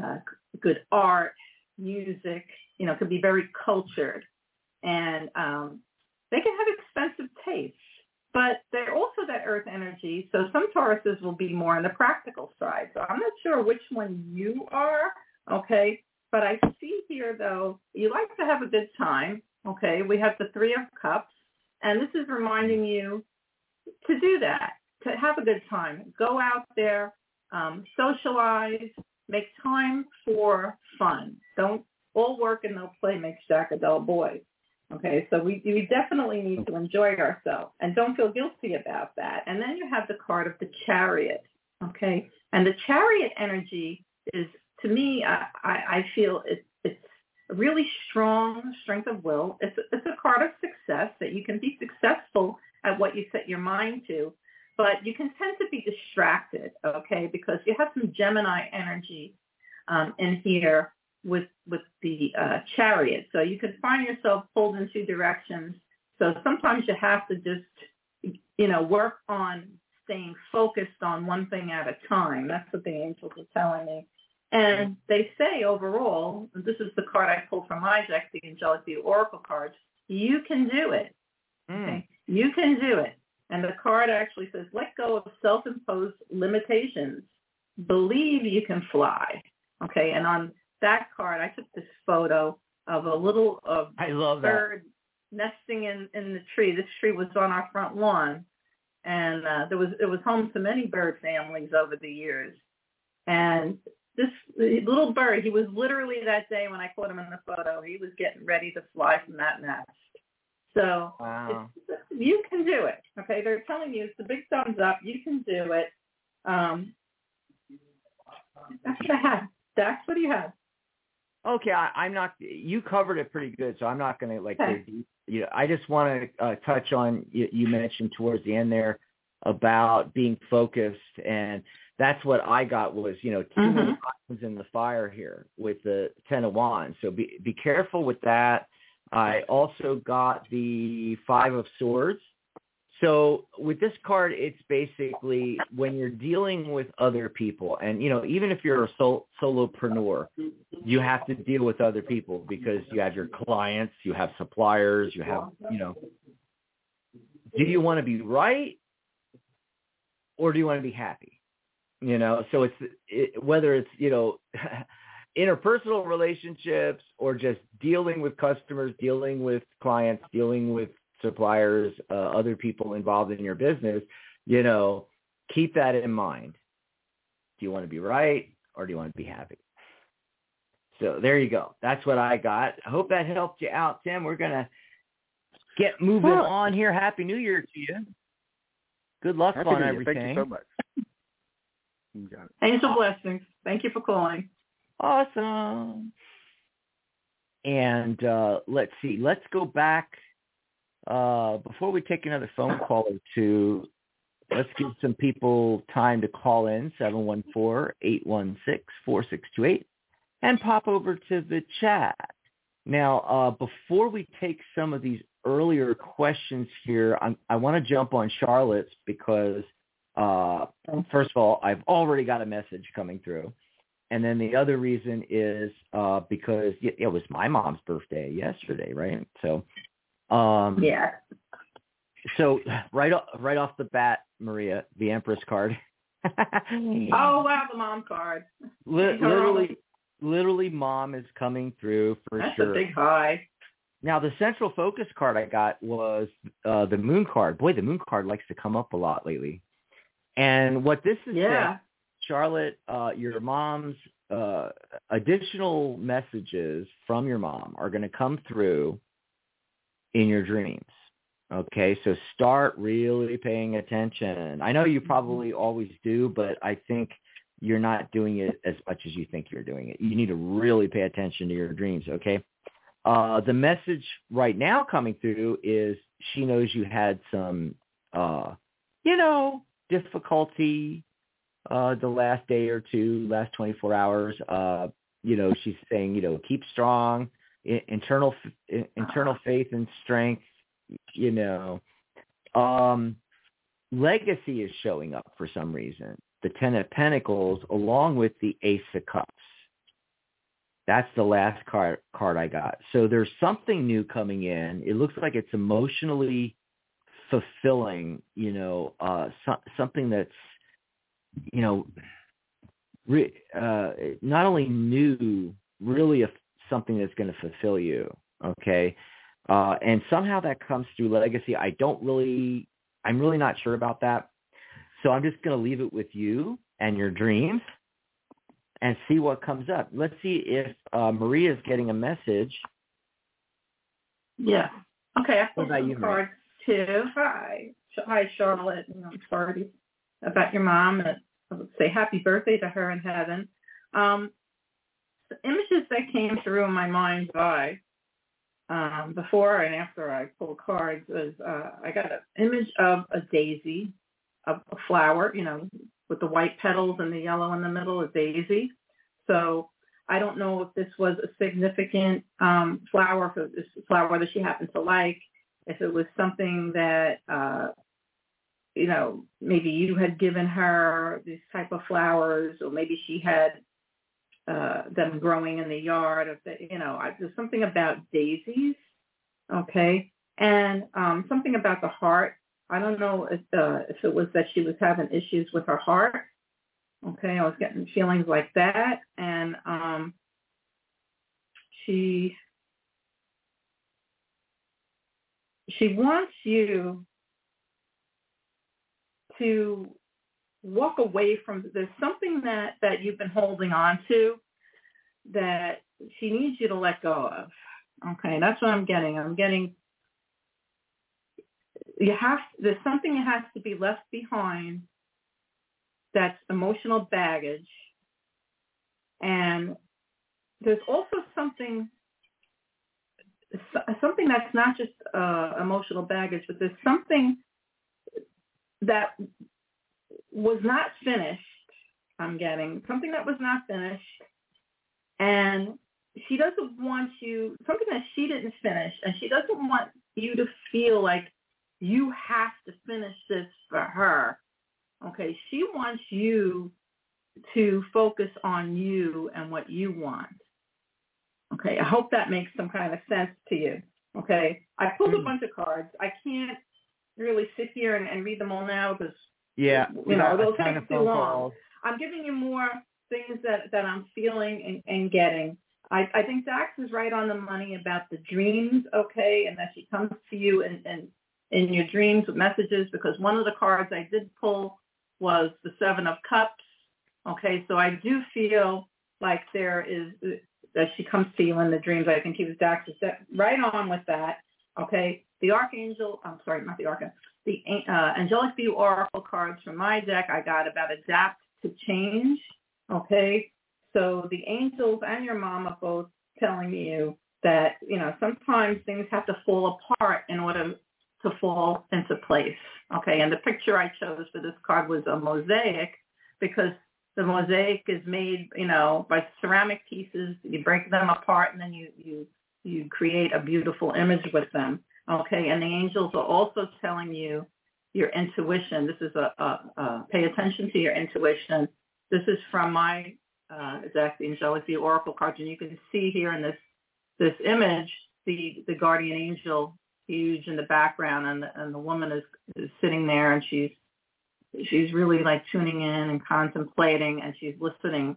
uh, good art, music, you know, could be very cultured. And um, they can have expensive tastes, but they're also that earth energy. So some Tauruses will be more on the practical side. So I'm not sure which one you are, okay? But I see here, though, you like to have a good time, okay? We have the Three of Cups, and this is reminding you to do that, to have a good time. Go out there, um, socialize, make time for fun. Don't all work and no play makes Jack a dull boy. Okay, so we, we definitely need to enjoy ourselves and don't feel guilty about that. And then you have the card of the chariot. Okay, and the chariot energy is, to me, I, I, I feel it, it's a really strong strength of will. It's, it's a card of success that you can be successful at what you set your mind to, but you can tend to be distracted, okay, because you have some Gemini energy um, in here with with the uh, chariot. So you can find yourself pulled in two directions. So sometimes you have to just, you know, work on staying focused on one thing at a time. That's what the angels are telling me. And they say overall, this is the card I pulled from my deck, the Angelic View Oracle cards, you can do it. Mm. Okay? You can do it. And the card actually says, let go of self-imposed limitations. Believe you can fly. Okay, and on that card, I took this photo of a little of I love bird nesting in in the tree. This tree was on our front lawn, and uh, there was it was home to many bird families over the years. And this little bird, he was literally that day when I caught him in the photo. He was getting ready to fly from that nest. So wow. you can do it. Okay, they're telling you it's a big thumbs up. You can do it. Um, that's what I. Dax, what do you have? Okay, I, I'm not. You covered it pretty good, so I'm not going to like. Okay. You know, I just want to uh, touch on you, you mentioned towards the end there about being focused, and that's what I got was you know 2 Mhm. many irons in the fire here with the Ten of Wands. So be be careful with that. I also got the Five of Swords. So with this card, it's basically when you're dealing with other people, and you know, even if you're a sol- solopreneur, you have to deal with other people because you have your clients, you have suppliers, you have, you know, do you want to be right or do you want to be happy? You know, so it's it, whether it's, you know, (laughs) interpersonal relationships or just dealing with customers, dealing with clients, dealing with suppliers, uh, other people involved in your business, you know, keep that in mind. Do you want to be right or do you want to be happy? So there you go. That's what I got. I hope that helped you out, Tim. We're going to get moving Well- on here. Happy New Year to you. Good luck Happy on New Year. everything. Thank you so much. You got it. Angel blessings. Thank you for calling. Awesome. And uh, let's see. Let's go back uh, before we take another phone call or two. Let's give some people time to call in 714-816-4628 and pop over to the chat. Now, uh, before we take some of these earlier questions here, I'm, I want to jump on Charlotte's because, uh, first of all, I've already got a message coming through. And then the other reason is uh, because it, it was my mom's birthday yesterday, right? So, um, Yeah. so right off, right off the bat, Maria, the Empress card. (laughs) Oh wow, the mom card. Li- literally, literally, mom is coming through for That's sure. a big high. Now, the central focus card I got was uh, the moon card. Boy, the moon card likes to come up a lot lately. And what this is Yeah. saying, Charlotte, uh, your mom's uh, additional messages from your mom are going to come through in your dreams. Okay, so start really paying attention. I know you probably always do, but I think you're not doing it as much as you think you're doing it. You need to really pay attention to your dreams, okay? Uh, the message right now coming through is she knows you had some, uh, you know, difficulty uh, the last day or two, last 24 hours. Uh, you know, she's saying, you know, keep strong, internal internal faith and strength. You know, um, legacy is showing up for some reason. The Ten of Pentacles along with the Ace of Cups. That's the last card card I got. So there's something new coming in. It looks like it's emotionally fulfilling, you know, uh so, something that's you know re, uh not only new, really a, something that's going to fulfill you, okay? Uh and somehow that comes through legacy. I don't really I'm really not sure about that. So I'm just going to leave it with you and your dreams and see what comes up. Let's see if uh, Maria is getting a message. Yeah. Okay. I pulled about you, cards too. Hi. Hi, Charlotte. I'm sorry about your mom. And say happy birthday to her in heaven. Um, the images that came through in my mind's eye um, before and after I pulled cards was uh, I got an image of a daisy, a, a flower, you know, with the white petals and the yellow in the middle, a daisy. So I don't know if this was a significant um, flower, was a flower that she happened to like, if it was something that, uh, you know, maybe you had given her these type of flowers, or maybe she had uh, them growing in the yard. Of the, you know, I, there's something about daisies, okay, and um, something about the heart I don't know if, uh, if it was that she was having issues with her heart. Okay, I was getting feelings like that, and um, she she wants you to walk away from there's something that that you've been holding on to that she needs you to let go of. Okay that's what i'm getting. I'm getting you have there's something that has to be left behind that's emotional baggage. And there's also something something that's not just uh, emotional baggage but there's something that was not finished i'm getting something that was not finished and she doesn't want you something that she didn't finish and she doesn't want you to feel like you have to finish this for her. Okay, she wants you to focus on you and what you want. Okay, I hope that makes some kind of sense to you. Okay, I pulled mm. a bunch of cards. I can't really sit here and, and read them all now because yeah, you know they'll take too long. I'm giving you more things that that I'm feeling and, and getting. I, I think Dax is right on the money about the dreams, okay, and that she comes to you and, and in your dreams with messages because one of the cards I did pull was the Seven of Cups. Okay, so I do feel like there is that she comes to you in the dreams. I think he was Dr. right on with that. Okay, the Archangel, I'm sorry, not the Archangel, the uh, Angelic View Oracle cards from my deck I got about adapt to change. Okay, so the angels and your mom are both telling you that, you know, sometimes things have to fall apart in order to fall into place. Okay, and the picture I chose for this card was a mosaic because the mosaic is made, you know, by ceramic pieces. You break them apart and then you you you create a beautiful image with them. Okay, and the angels are also telling you your intuition. This is a, a, a pay attention to your intuition. This is from my uh, the Angelic View Oracle cards, and you can see here in this this image the the guardian angel huge in the background and the, and the woman is, is sitting there and she's she's really like tuning in and contemplating and she's listening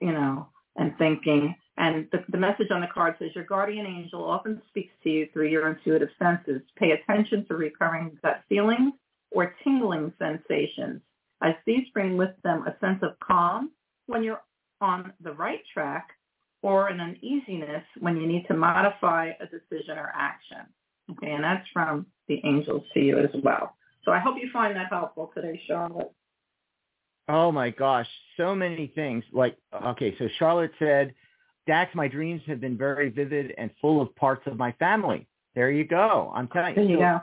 you know and thinking and the, the message on the card says your guardian angel often speaks to you through your intuitive senses pay attention to recurring gut feelings or tingling sensations as these bring with them a sense of calm when you're on the right track or an uneasiness when you need to modify a decision or action Okay, and that's from the angels to you as well. So I hope you find that helpful today, Charlotte. Oh my gosh, so many things. Like, okay, so Charlotte said, Dax, my dreams have been very vivid and full of parts of my family. There you go. I'm telling you. There you so, go.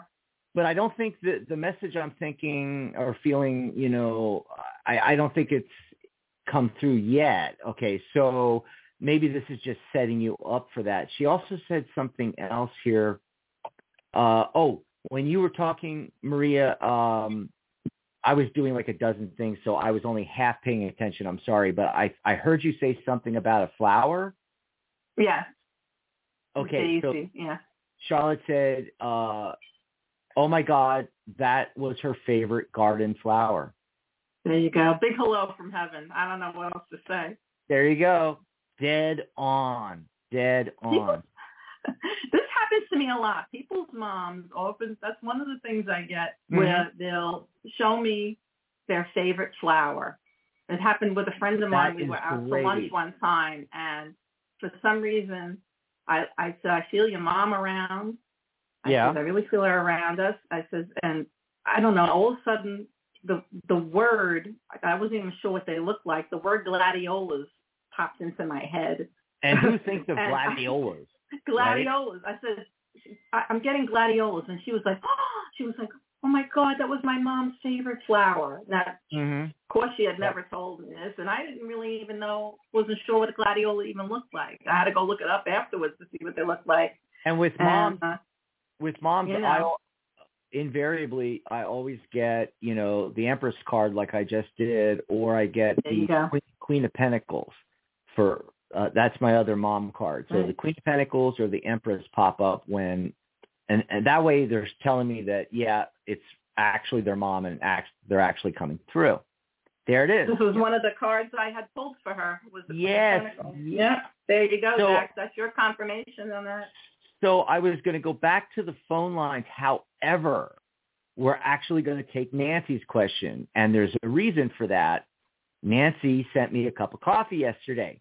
But I don't think that the message I'm thinking or feeling, you know, I, I don't think it's come through yet. Okay, so maybe this is just setting you up for that. She also said something else here uh, oh, when you were talking, Maria, um, I was doing like a dozen things, so I was only half paying attention. I'm sorry, but I I heard you say something about a flower. Yeah. Okay, so yeah. Charlotte said, uh, "Oh my God, that was her favorite garden flower." There you go. Big hello from heaven. I don't know what else to say. There you go. Dead on. Dead (laughs) on. this me a lot. People's moms often, that's one of the things I get Mm-hmm. where they'll show me their favorite flower. It happened with a friend of mine. That we were out for lunch one time and for some reason I, I said, I feel your mom around. I Yeah. said, I really feel her around us. I said, and I don't know, all of a sudden the the word I wasn't even sure what they looked like. The word gladiolas popped into my head. And who (laughs) thinks of gladiolas? (laughs) Gladiolas. I said, I, I'm getting gladiolas, and she was like, oh, she was like, oh my god, that was my mom's favorite flower. Now, Mm-hmm. of course, she had never told me this, and I didn't really even know, wasn't sure what a gladiola even looked like. I had to go look it up afterwards to see what they looked like. And with moms, And, uh, with moms, You know. I invariably I always get you know the Empress card like I just did, or I get the. Queen, Queen of Pentacles for uh, that's my other mom card. So Right. the Queen of Pentacles or the Empress pop up when, and and that way they're telling me that yeah, it's actually their mom and act, they're actually coming through. There it is. this was one of the cards I had pulled for her. Was the Queen of Yes. Yeah. There you go, So- Dax. That's your confirmation on that. So I was going to go back to the phone lines. However, we're actually going to take Nancy's question, and there's a reason for that. Nancy sent me a cup of coffee yesterday,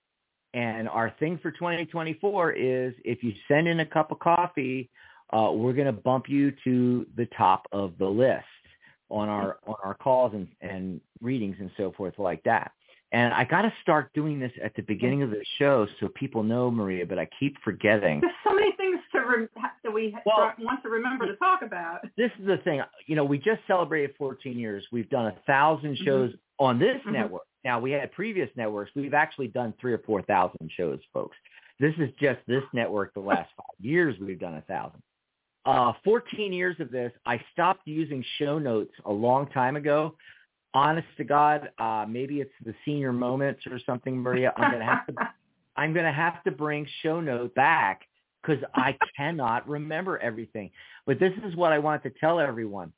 and our thing for 2024 is if you send in a cup of coffee, uh, we're going to bump you to the top of the list on our on our calls and, and readings and so forth like that. And I got to start doing this at the beginning of the show so people know, Maria, but I keep forgetting. There's so many things to re- that we Well- want to remember to talk about. this is the thing. You know, we just celebrated 14 years. We've done a 1000 shows on this Mhm. network. Now we had previous networks. We've actually done three or four thousand shows, folks. This is just this network. The last five years, we've done a thousand. Uh, 14 years of this. I stopped using show notes a long time ago. Honest to God, uh, maybe it's the senior moments or something, Maria. I'm gonna have to (laughs) I'm going to have to bring show notes back because I (laughs) cannot remember everything. But this is what I want to tell everyone.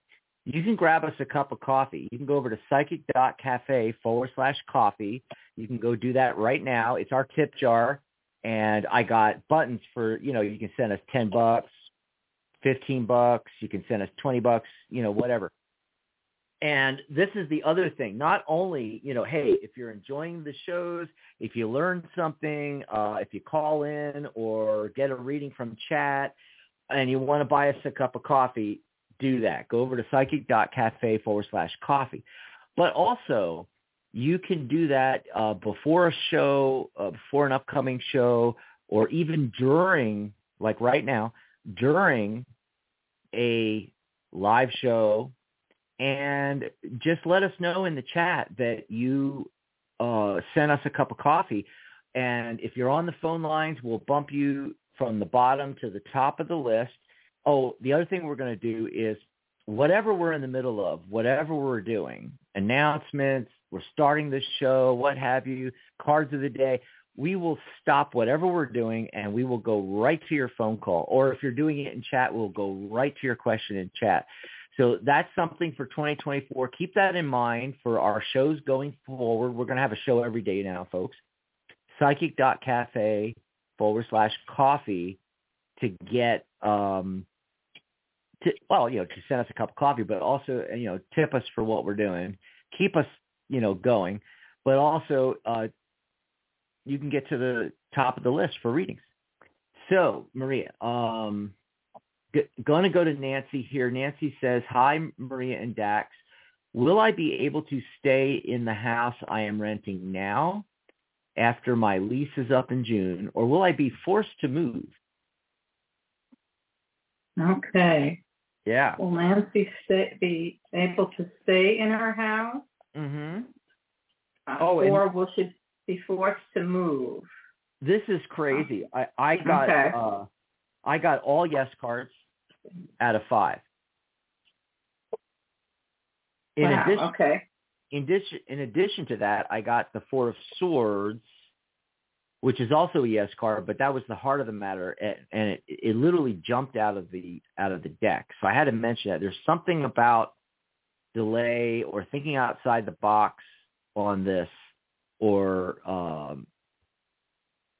You can grab us a cup of coffee. You can go over to psychic.cafe forward slash coffee. You can go do that right now. It's our tip jar. And I got buttons for, you know, you can send us 10 bucks, 15 bucks. You can send us 20 bucks, you know, whatever. And this is the other thing. Not only, you know, hey, if you're enjoying the shows, if you learn something, uh, if you call in or get a reading from chat and you want to buy us a cup of coffee, do that. Go over to psychic.cafe forward slash coffee. But also, you can do that uh, before a show, uh, before an upcoming show, or even during, like right now, during a live show and just let us know in the chat that you uh, sent us a cup of coffee. And if you're on the phone lines, we'll bump you from the bottom to the top of the list. Oh, the other thing we're going to do is whatever we're in the middle of, whatever we're doing, announcements, we're starting this show, what have you, cards of the day, we will stop whatever we're doing and we will go right to your phone call. Or if you're doing it in chat, we'll go right to your question in chat. So that's something for 2024. Keep that in mind for our shows going forward. We're going to have a show every day now, folks. Psychic.cafe forward slash coffee to get, um, to, well, you know, to send us a cup of coffee, but also, you know, tip us for what we're doing. Keep us, you know, going. But also, uh, you can get to the top of the list for readings. So, Maria, um, going to go to Nancy here. Nancy says, "Hi, Maria and Dax. Will I be able to stay in the house I am renting now after my lease is up in June, or will I be forced to move?" Okay. Yeah. Will Nancy stay, be able to stay in her house? Mhm. Uh, Oh, or will she be forced to move? This is crazy. I I got Okay. uh I got all yes cards out of 5. In wow. addition, okay. In addition, in addition to that, I got the Four of Swords, which is also a yes card, but that was the heart of the matter, and it, it literally jumped out of the out of the deck. So I had to mention that there's something about delay or thinking outside the box on this, or um,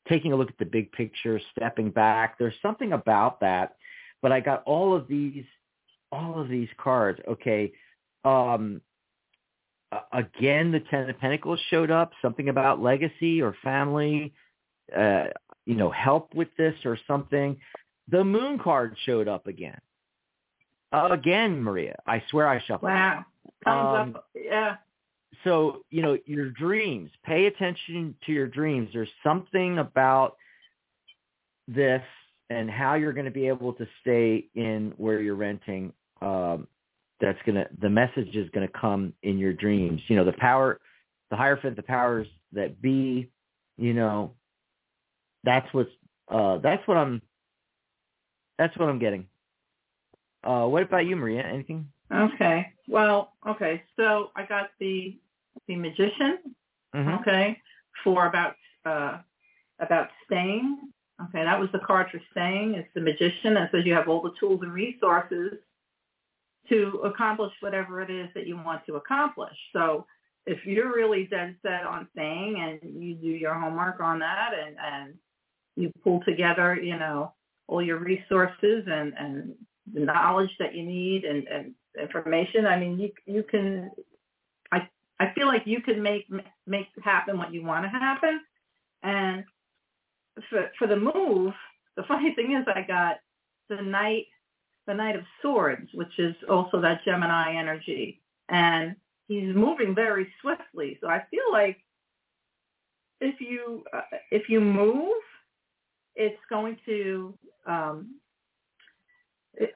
taking a look at the big picture, stepping back. There's something about that. But I got all of these, all of these cards. Okay. Um, again, the Ten of Pentacles showed up. Something about legacy or family, uh, you know, help with this or something. The Moon card showed up again. Uh, again, Maria. I swear I shuffled. Wow. Comes Um, up. Yeah. so you know your dreams pay attention to your dreams there's something about this and how you're going to be able to stay in where you're renting um that's going to the message is going to come in your dreams you know the power the hierophant the powers that be you know that's what's uh that's what i'm that's what i'm getting uh what about you maria anything Okay. Well, okay. So I got the the magician. Mhm. Okay. For about uh about staying. Okay, that was the card for staying. It's the magician that says you have all the tools and resources to accomplish whatever it is that you want to accomplish. So if you're really dead set on staying and you do your homework on that and, and you pull together, you know, all your resources and, and the knowledge that you need and, and information. I mean, you you can. I I feel like you can make make happen what you want to happen. And for for the move, the funny thing is, I got the knight the knight of swords, which is also that Gemini energy, and he's moving very swiftly. So I feel like if you uh, if you move, it's going to um,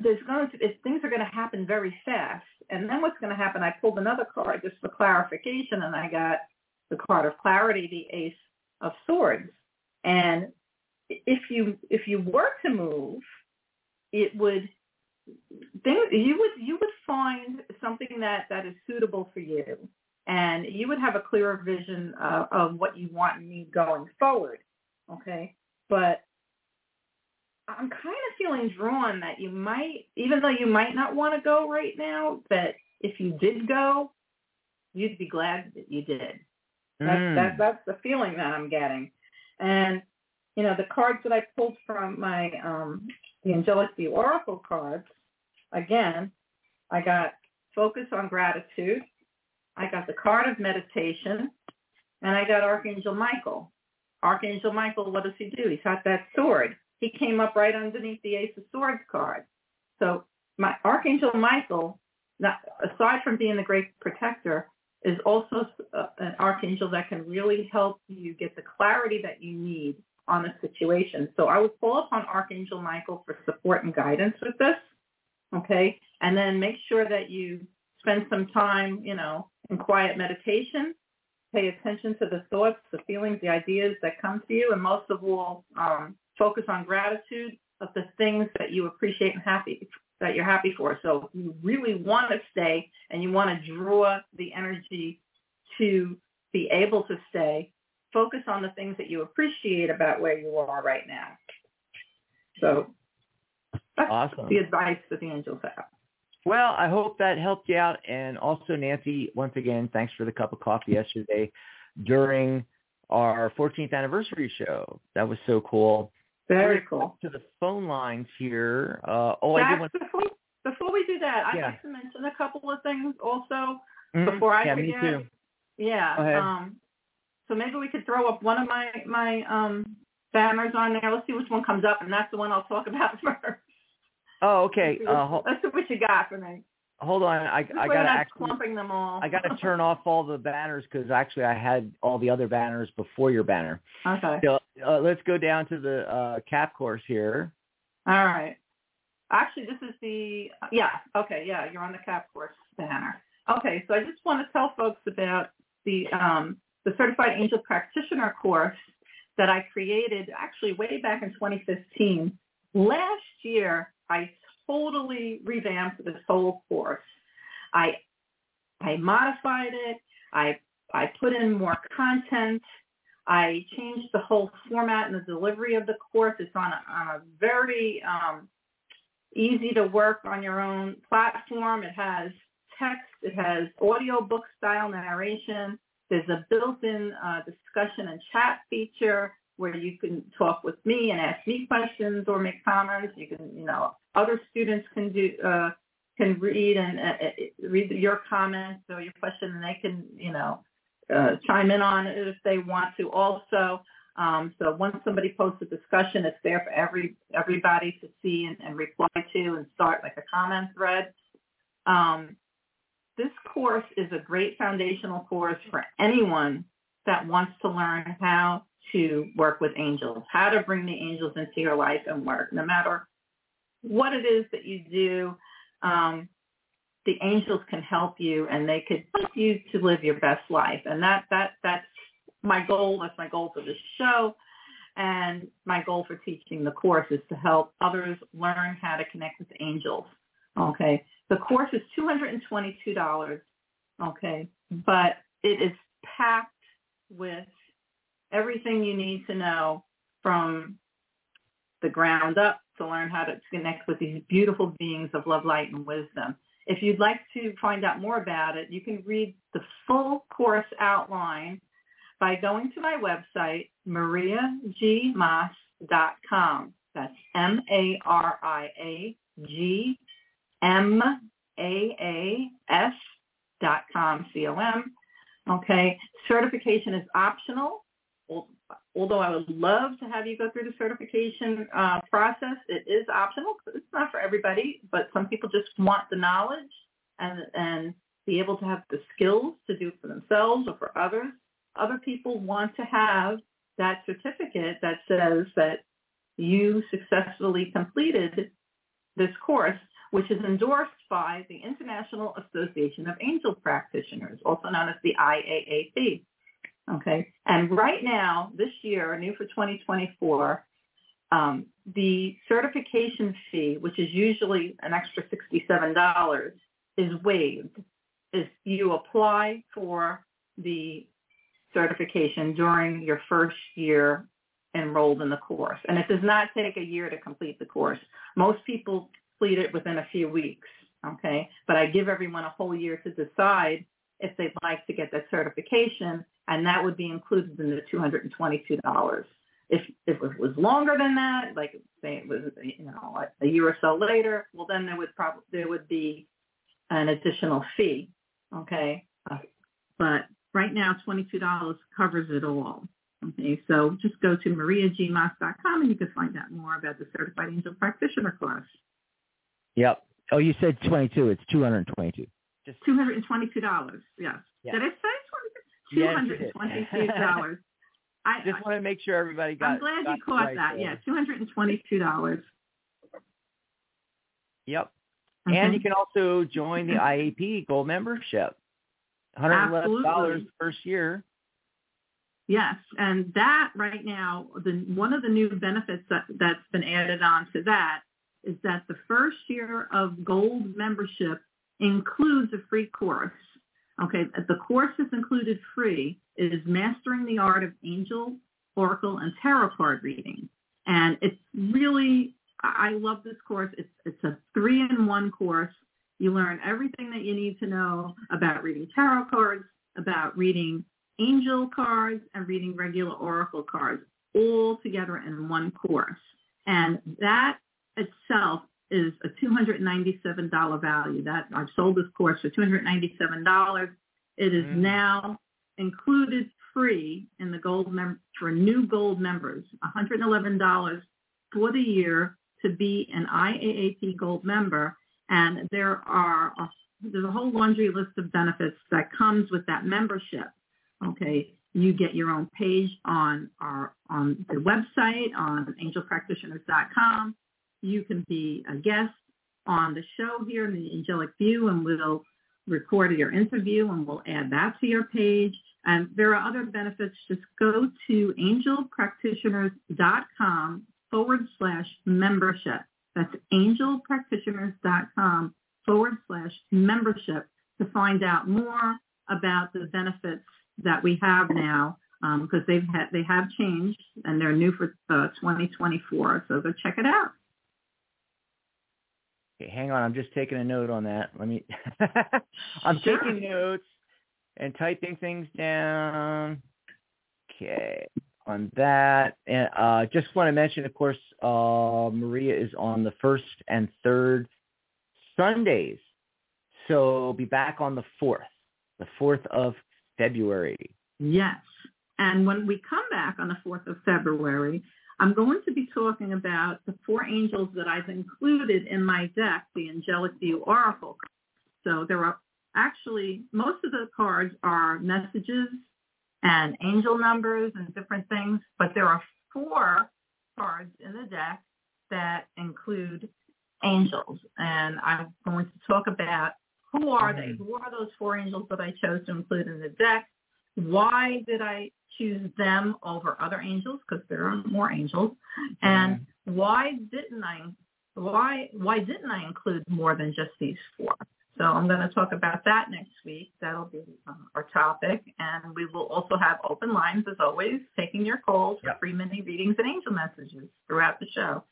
there's going to it, things are going to happen very fast. And then what's going to happen? I pulled another card just for clarification, and I got the card of clarity, the Ace of Swords. And if you if you were to move, it would things you would you would find something that that is suitable for you, and you would have a clearer vision uh, of what you want and need going forward. Okay, but I'm kind of feeling drawn that you might, even though you might not want to go right now, that if you did go, you'd be glad that you did. That's Mm. that, that's the feeling that I'm getting. And you know, the cards that I pulled from my um the Angelic View Oracle cards, again, I got focus on gratitude. I got the card of meditation, and I got Archangel Michael. Archangel Michael, what does he do? He's got that sword. He came up right underneath the Ace of Swords card. So my Archangel Michael, not, aside from being the great protector, is also uh, an archangel that can really help you get the clarity that you need on a situation. So I would call upon Archangel Michael for support and guidance with this, okay? And then make sure that you spend some time, you know, in quiet meditation. Pay attention to the thoughts, the feelings, the ideas that come to you, and most of all, um, focus on gratitude of the things that you appreciate and happy that you're happy for. So you really want to stay and you want to draw the energy to be able to stay. Focus on the things that you appreciate about where you are right now. So that's Awesome. the advice that the angels have. Well, I hope that helped you out. And also, Nancy, once again, thanks for the cup of coffee yesterday during our 14th anniversary show. That was so cool. Very cool. To the phone lines here. Uh, oh, I did want before, before we do that, I'd Yeah. like to mention a couple of things also. Mhm. before I yeah, forget. me too. Yeah. Go ahead. Um, so maybe we could throw up one of my my um, banners on there. Let's see which one comes up, and that's the one I'll talk (laughs) about first. Oh, okay. Let's see Uh, what- ho- let's see what you got for me. Hold on. I, I gotta you're not actually. clumping them all. I got to (laughs) turn off all the banners because actually I had all the other banners before your banner. okay. So uh, let's go down to the uh, CAP course here. All right. Actually, this is the yeah. Okay, yeah. You're on the CAP course banner. Okay, so I just want to tell folks about the um, the Certified Angel Practitioner course that I created actually way back in 2015. Last year, I totally revamped this whole course. I I modified it. I I put in more content. I changed the whole format and the delivery of the course. It's on a, on a very um, easy to work on your own platform. It has text. It has audio book style narration. There's a built-in uh, discussion and chat feature where you can talk with me and ask me questions or make comments. You can, you know, other students can do uh, can read and uh, uh read your comments or your question, and they can, you know, uh, chime in on it if they want to. Also, um, so once somebody posts a discussion, it's there for every everybody to see and, and reply to and start like a comment thread. Um, this course is a great foundational course for anyone that wants to learn how to work with angels, how to bring the angels into your life and work, no matter what it is that you do. Um, the angels can help you and they could help you to live your best life. And that, that, that's my goal. That's my goal for this show. And my goal for teaching the course is to help others learn how to connect with angels. Okay. The course is $222. Okay. But it is packed with everything you need to know from the ground up to learn how to connect with these beautiful beings of love, light, and wisdom. If you'd like to find out more about it, you can read the full course outline by going to my website, mariagmaas.com. That's M-A-R-I-A-G-M-A-A-S dot com, C-O-M. Okay. Certification is optional although I would love to have you go through the certification uh, process, it is optional. It's not for everybody, but some people just want the knowledge and and be able to have the skills to do it for themselves or for others. Other people want to have that certificate that says that you successfully completed this course, which is endorsed by the International Association of Angel Practitioners, also known as the IAAP. Okay. And right now, this year, new for 2024, um, the certification fee, which is usually an extra $67, is waived. if you apply for the certification during your first year enrolled in the course. And it does not take a year to complete the course. Most people complete it within a few weeks. Okay. But I give everyone a whole year to decide if they'd like to get that certification and that would be included in the $222. If, if it was longer than that, like say it was you know a year or so later, well then there would probably there would be an additional fee. Okay, uh, but right now $22 covers it all. Okay, so just go to mariagmaas.com and you can find out more about the Certified Angel Practitioner class. Yep. Oh, you said 22. It's 222. Just $222. Yes. Yeah. Did I say two hundred twenty-two dollars. (laughs) I just want to make sure everybody got. I'm glad got you caught right that. There. Yeah, two hundred and twenty-two dollars. Yep. Mm-hmm. And you can also join the IAAP Gold membership. $111 first year. Yes, and that right now, the one of the new benefits that that's been added on to that is that the first year of gold membership includes a free course Okay, the course is included free. It is Mastering the Art of Angel, Oracle, and Tarot Card Reading. And it's really, I love this course. It's, it's a three-in-one course. You learn everything that you need to know about reading tarot cards, about reading angel cards, and reading regular oracle cards all together in one course. And that itself is a $297 value. That I've sold this course for $297. It is mm. now included free in the gold mem- for new gold members, $111 for the year to be an IAAP gold member. And there are a, there's a whole laundry list of benefits that comes with that membership. Okay, you get your own page on our on the website on angelpractitioners.com you can be a guest on the show here in the Angelic View and we'll record your interview and we'll add that to your page. And there are other benefits. Just go to angelpractitioners.com forward slash membership. That's angelpractitioners.com forward slash membership to find out more about the benefits that we have now because um, they've had, they have changed and they're new for uh, 2024. So go check it out. Okay, hang on. I'm just taking a note on that. Let me. (laughs) I'm sure. taking notes and typing things down. Okay, on that. And uh, just want to mention, of course, uh, Maria is on the first and third Sundays. So be back on the 4th, the 4th of February. Yes. And when we come back on the 4th of February, I'm going to be talking about the four angels that I've included in my deck, the Angelic View Oracle. So there are actually, most of the cards are messages and angel numbers and different things, but there are four cards in the deck that include angels. And I'm going to talk about who are they? Mm-hmm. Who are those four angels that I chose to include in the deck? Why did I choose them over other angels? Because there are more angels. And why didn't I? Why why didn't I include more than just these four? So I'm going to talk about that next week. That'll be um, our topic. And we will also have open lines, as always, taking your calls for free mini readings and angel messages throughout the show.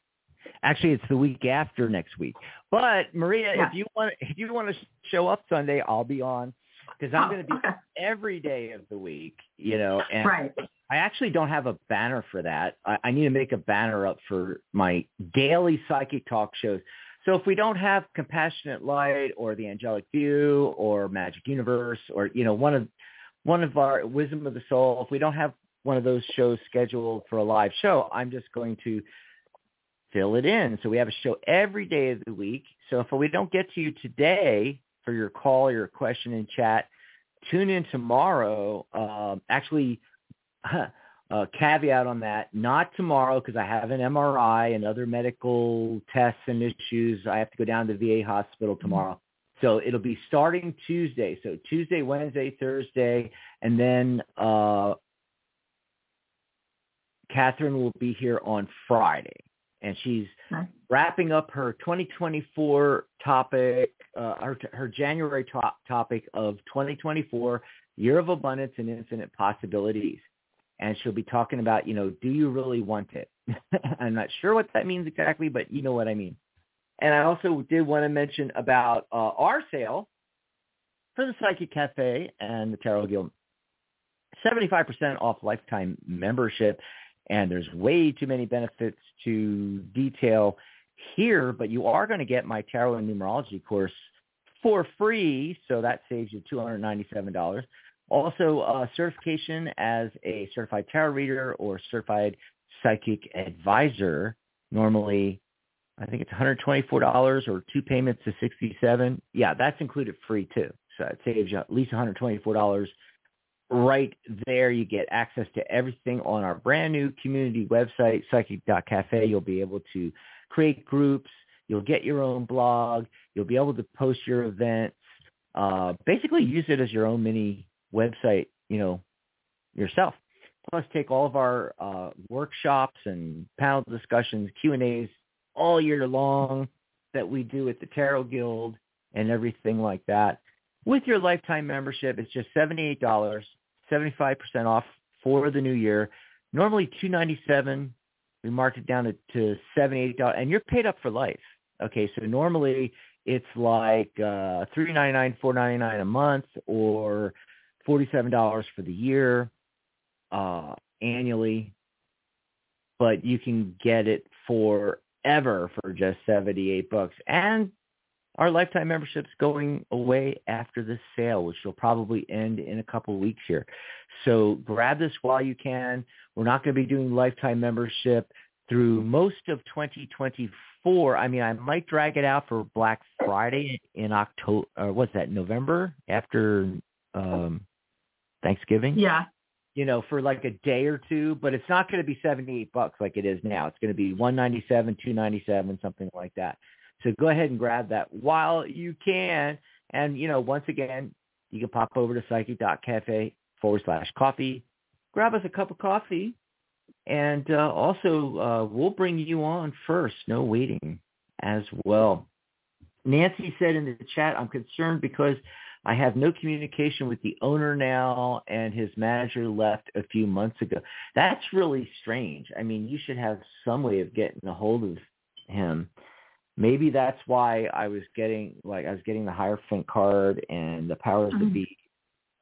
Actually, it's the week after next week. But Maria, yeah. if you want, if you want to show up Sunday, I'll be on because I'm oh, going to be okay. Every day of the week. You know, and right. I actually don't have a banner for that. I, I need to make a banner up for my daily psychic talk shows. So if we don't have Compassionate Light or the Angelic View or Magic Universe or you know one of one of our Wisdom of the Soul, if we don't have one of those shows scheduled for a live show, I'm just going to fill it in. So we have a show every day of the week. So if we don't get to you today for your call or your question in chat, tune in tomorrow. Um, actually, (laughs) uh, caveat on that, not tomorrow because I have an MRI and other medical tests and issues. I have to go down to the VA hospital mm-hmm. tomorrow. So it'll be starting Tuesday. So Tuesday, Wednesday, Thursday, and then uh, Catherine will be here on Friday. And she's wrapping up her 2024 topic, uh, her, her January top topic of 2024, Year of Abundance and Infinite Possibilities and she'll be talking about, you know, do you really want it? (laughs) I'm not sure what that means exactly, but you know what I mean. And I also did want to mention about uh, our sale for the Psychic Cafe and the Tarot Guild. 75% off lifetime membership. And there's way too many benefits to detail here, but you are going to get my Tarot and Numerology course for free. So that saves you $297. Also, uh, certification as a certified tarot reader or certified psychic advisor. Normally, I think it's $124 or two payments to 67. Yeah, that's included free too. So it saves you at least $124 right there. You get access to everything on our brand new community website, psychic.cafe. You'll be able to create groups. You'll get your own blog. You'll be able to post your events. Uh, basically use it as your own mini website, you know, yourself. Plus, take all of our uh, workshops and panel discussions, Q and A's all year long that we do at the Tarot Guild and everything like that. With your lifetime membership, it's just seventy-eight dollars, seventy-five percent off for the new year. Normally two ninety-seven. We marked it down to, to seventy-eight and you're paid up for life. Okay, so normally it's like uh, three ninety-nine, four ninety-nine a month, or $47 for the year uh, annually, but you can get it forever for just 78 bucks. And our lifetime membership's going away after this sale, which will probably end in a couple of weeks here. So grab this while you can. We're not going to be doing lifetime membership through most of 2024. I mean, I might drag it out for Black Friday in October. Or what's that? November after um, Thanksgiving. Yeah. You know, for like a day or two, but it's not going to be 78 bucks like it is now. It's going to be 197, 297, something like that. So go ahead and grab that while you can. And, you know, once again, you can pop over to psychic.cafe forward slash coffee. Grab us a cup of coffee. And uh, also, uh, we'll bring you on first. No waiting as well. Nancy said in the chat, I'm concerned because I have no communication with the owner now, and his manager left a few months ago. That's really strange. I mean, you should have some way of getting a hold of him. Maybe that's why I was getting like I was getting the Hierophant card and the powers mm-hmm. that be.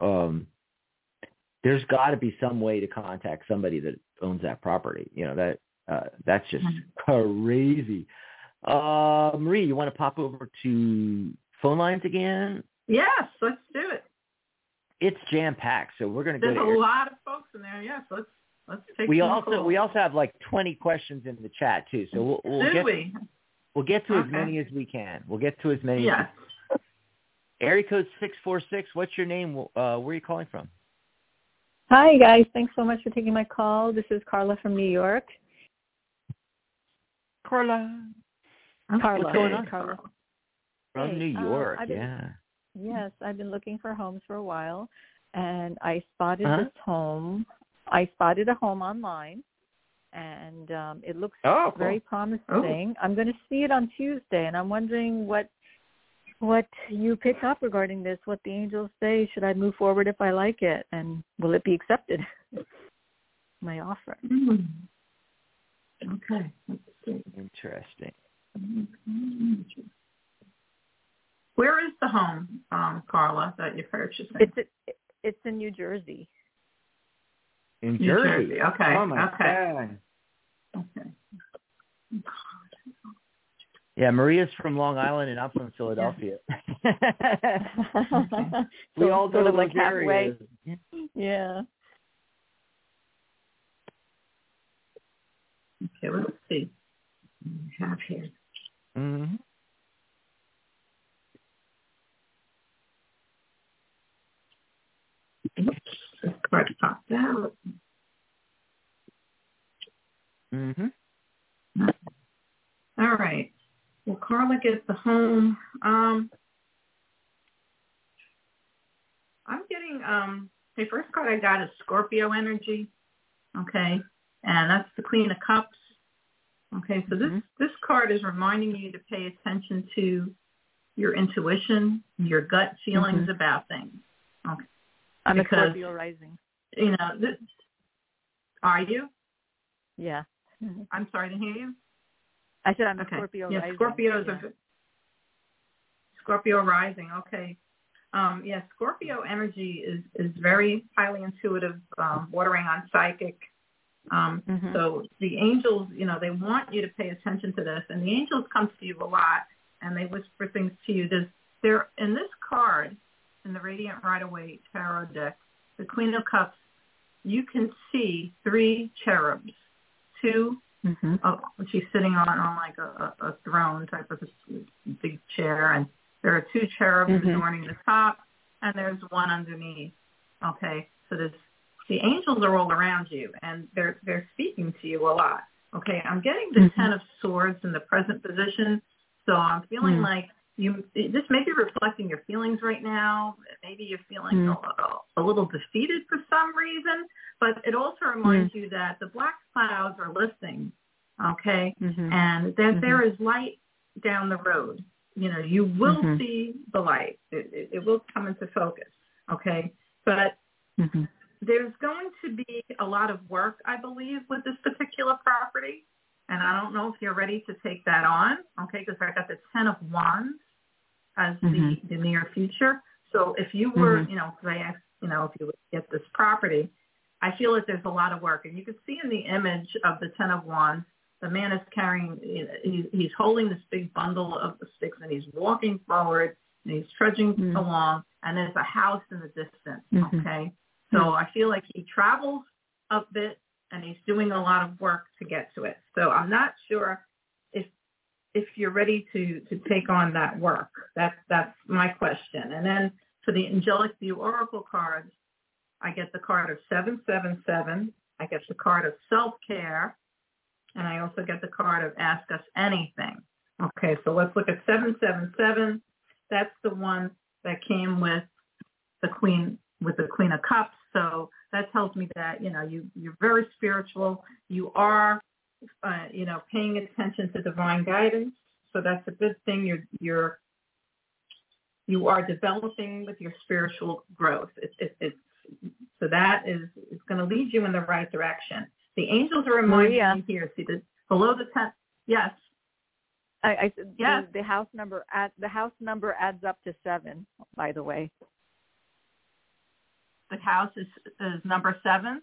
Um, there's got to be some way to contact somebody that owns that property. You know that uh, that's just mm-hmm. (laughs) crazy. Uh, Marie, you want to pop over to phone lines again? Yes, let's do it. It's jam packed, so we're going to go. There's a lot of folks in there. Yes, let's let's take. We also calls. we also have like 20 questions in the chat too, so we'll, we'll do get we? We'll get to okay. as many as we can. We'll get to as many. Yes. As Area code six four six. What's your name? Uh, where are you calling from? Hi guys, thanks so much for taking my call. This is Carla from New York. Carla. Carla. What's going on? Carla. From hey, New York, been, yeah. Yes, I've been looking for homes for a while, and I spotted uh-huh. this home. I spotted a home online, and um, it looks oh, cool. very promising. Oh. I'm going to see it on Tuesday, and I'm wondering what what you pick up regarding this. What the angels say? Should I move forward if I like it, and will it be accepted? (laughs) My offer. Mm. Okay. Interesting. Where is the home, um, Carla, that you're purchasing? It's it's in New Jersey. In New Jersey. Jersey. Okay. Oh my okay. God. Okay. Yeah, Maria's from Long Island and I'm from Philadelphia. (laughs) (laughs) we so, all go sort to of like areas. halfway. Yeah. Okay, let's see. We have here. Mm-hmm. This card popped out. Mm-hmm. All right. Well, Carla gets the home. Um, I'm getting um the first card I got is Scorpio energy. Okay. And that's the Queen of Cups. Okay, so this mm-hmm. this card is reminding you to pay attention to your intuition, your gut feelings mm-hmm. about things. Okay. I'm because, a Scorpio rising. You know, this, are you? Yeah. I'm sorry to hear you. I said I'm a okay. Scorpio yeah, rising. Scorpios yeah. are Scorpio rising. Okay. Um, yeah, Scorpio energy is is very highly intuitive, um, bordering on psychic. Um, mm-hmm. So the angels, you know, they want you to pay attention to this, and the angels come to you a lot, and they whisper things to you. There's there in this card, in the Radiant Rider-Waite tarot deck, the Queen of Cups, you can see three cherubs, two. Mm-hmm. Oh, she's sitting on on like a, a throne type of a big chair, and there are two cherubs mm-hmm. adorning the top, and there's one underneath. Okay, so there's the angels are all around you, and they're they're speaking to you a lot. Okay, I'm getting the mm-hmm. Ten of Swords in the present position, so I'm feeling mm-hmm. like you this may be reflecting your feelings right now. Maybe you're feeling mm-hmm. a, a little defeated for some reason, but it also reminds mm. you that the black clouds are lifting. Okay, mm-hmm. and that mm-hmm. there is light down the road. You know, you will mm-hmm. see the light. It, it, it will come into focus. Okay, but there's going to be a lot of work, I believe, with this particular property. And I don't know if you're ready to take that on, okay, because I got the Ten of Wands as mm-hmm. the, the near future. So if you were, mm-hmm. you know, because I asked, you know, if you would get this property, I feel that there's a lot of work. And you can see in the image of the Ten of Wands, the man is carrying, he's, he's holding this big bundle of the sticks and he's walking forward and he's trudging mm-hmm. along and there's a house in the distance, Mm-hmm. okay? So I feel like he travels a bit and he's doing a lot of work to get to it. So I'm not sure if you're ready to to take on that work. That's that's my question. And then for the angelic view oracle cards, I get the card of 777. I get the card of self-care. And I also get the card of ask us anything. Okay, so let's look at 777. That's the one that came with the queen with the queen of cups so that tells me that, you know, you, you're very spiritual. You are, uh, you know, paying attention to divine guidance. So that's a good thing. You're, you're, you are developing with your spiritual growth. It's it, it's so that is it's going to lead you in the right direction. The angels are reminding Maria. you here. See the below the ten. Yes. I, I said Yes. the, the house number add, the house number adds up to seven. By the way, The house is, is number seven.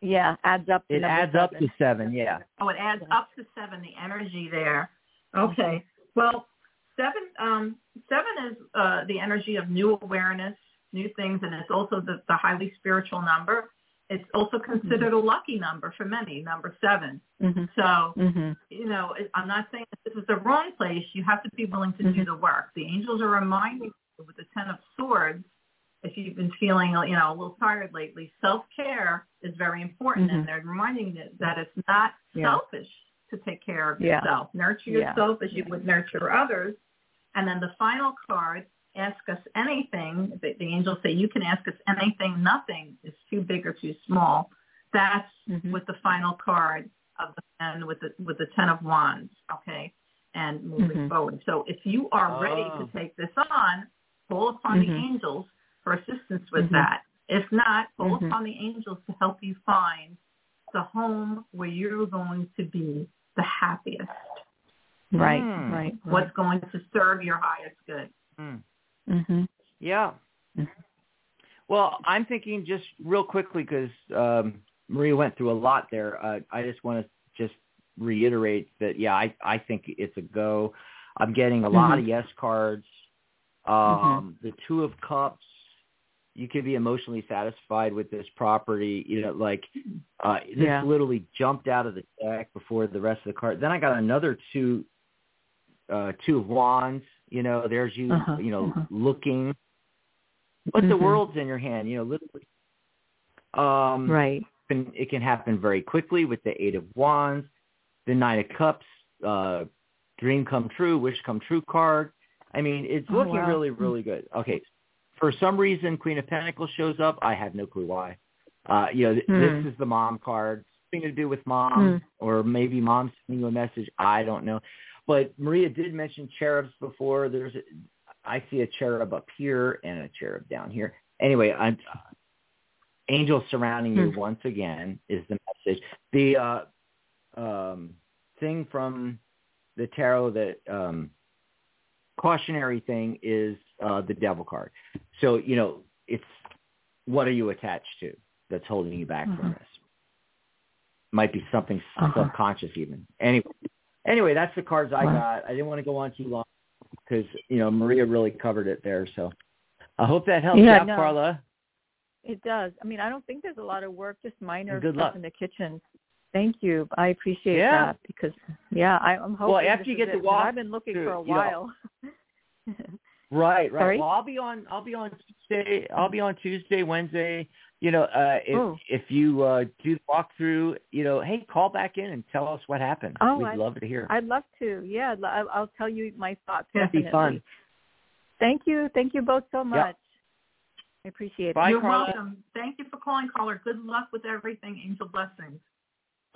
Yeah, adds up. To It number adds up seven. to seven. Yeah. Oh, it adds up to seven. The energy there. Okay. Well, seven. Um, seven is uh, the energy of new awareness, new things, and it's also the, the highly spiritual number. It's also considered a lucky number for many. Number seven. Mhm. So Mhm. you know, I'm not saying that this is the wrong place. You have to be willing to do Mhm. the work. The angels are reminding you with the Ten of Swords, if you've been feeling, you know, a little tired lately, self-care is very important. Mhm. And they're reminding you that it's not Yeah. selfish to take care of Yeah. yourself. Nurture Yeah. yourself as you would nurture others. And then the final card, ask us anything. The, the angels say you can ask us anything. Nothing is too big or too small. That's Mhm. with the final card of the and with the with the ten of wands, okay, and moving Mhm. forward. So if you are ready Oh. to take this on, call upon the Mhm. angels for assistance with Mhm. that. If not, call Mhm. upon the angels to help you find the home where you're going to be the happiest. Right, Hmm. right, What's going to serve your highest good. Mm. Mhm. Yeah. Mhm. Well, I'm thinking just real quickly because um, Maria went through a lot there. Uh, I just want to just reiterate that, yeah, I, I think it's a go. I'm getting a lot Mhm. of yes cards. Um, The Two of Cups, you could be emotionally satisfied with this property. You know, like uh, this Yeah. literally jumped out of the deck before the rest of the card. Then I got another two, uh, two of wands. You know, there's you, Uh-huh, you know, uh-huh. looking but the Mhm. world's in your hand, you know, literally. Um, Right. and it can happen very quickly with the Eight of Wands, the Nine of Cups, uh, Dream Come True, Wish Come True card. I mean, it's Oh, looking wow. really, really good. Okay, for some reason, Queen of Pentacles shows up. I have no clue why. Uh, you know, th- Hmm. this is the mom card. Something to do with mom, Hmm. or maybe mom sending you a message. I don't know. But Maria did mention cherubs before. There's, a, I see a cherub up here and a cherub down here. Anyway, I'm uh, angels surrounding you Hmm. once again is the message. The uh, um, thing from the tarot that um, cautionary thing is uh, the devil card. So you know, it's what are you attached to that's holding you back Uh-huh. from this? Might be something Uh-huh. subconscious even. Anyway, anyway, that's the cards I got. I didn't want to go on too long because you know Maria really covered it there. So I hope that helps Yeah, out, no. Carla. It does. I mean, I don't think there's a lot of work, just minor stuff in the kitchen. Thank you. I appreciate Yeah. that because yeah, I, I'm hoping. Well, after you get it, to 'cause walk I've been looking through, for a you know, while. (laughs) Right, right. Sorry? Well, I'll be on. I'll be on Tuesday. I'll be on Tuesday, Wednesday. You know, uh, if Oh. if you uh, do the walkthrough, you know, hey, call back in and tell us what happened. Oh, We'd I- love to hear. I'd love to. Yeah, I'd lo- I'll I'll tell you my thoughts. It'd be fun. Thank you. Thank you both so much. I appreciate Bye, it. You're Carla. welcome. Thank you for calling, caller. Good luck with everything. Angel blessings.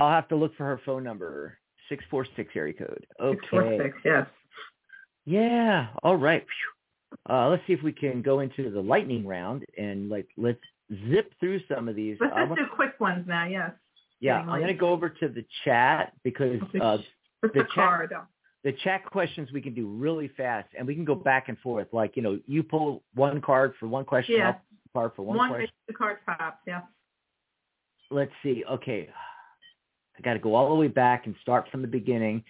I'll have to look for her phone number. Six four six area code. Okay. Six four six. Yes. Yeah. All right. Uh, let's see if we can go into the lightning round and like let's zip through some of these. Let's just do quick ones now. Yes. yeah, I'm going to go over to the chat because uh, the the card? the chat questions we can do really fast and we can go back and forth. Like, you know, you pull one card for one question, Yeah. I'll pull card for one, question. One question. the card tops. Yeah. Let's see. Okay. I got to go all the way back and start from the beginning.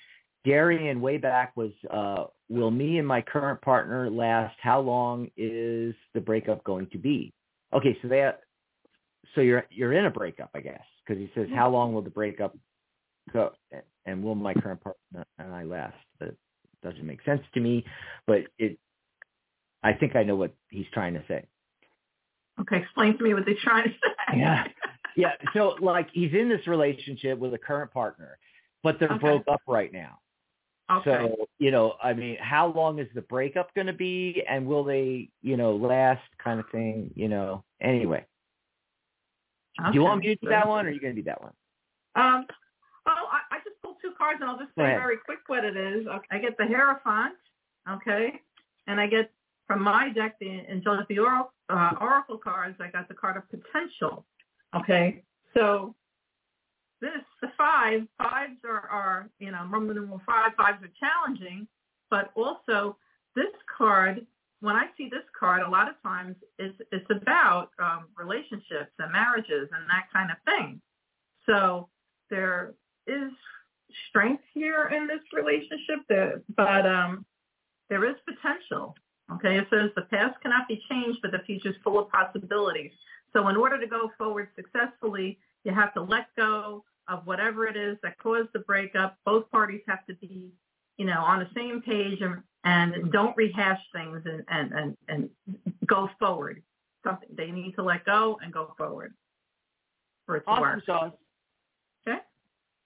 Darian way back was, uh, will me and my current partner last? How long is the breakup going to be? Okay. So that, so you're, you're in a breakup, I guess, because he says, how long will the breakup go? And will my current partner and I last? That doesn't make sense to me, but it, I think I know what he's trying to say. Okay. Explain to me what they're trying to say. Yeah. Yeah. So like he's in this relationship with a current partner, but they're Okay. broke up right now. Okay. So, you know, I mean, how long is the breakup going to be and will they, you know, last kind of thing, you know, anyway. Do you want me to do that one or are you going to do that one? Um, oh, I, I just pulled two cards, and I'll just say very quick what it is. Okay, I get the Hierophant, okay, and I get from my deck, the Angelic the Oracle, uh, Oracle cards, I got the card of potential. Okay, so this the five fives are, are you know Roman numeral five fives are challenging, but also this card. When I see this card, a lot of times it's it's about um, relationships and marriages and that kind of thing. So there is strength here in this relationship, but um, there is potential. Okay, it says the past cannot be changed, but the future is full of possibilities. So in order to go forward successfully, you have to let go of whatever it is that caused the breakup. Both parties have to be, you know, on the same page and, and don't rehash things and, and, and, and go forward. Something they need to let go and go forward for it to awesome work. sauce. Okay.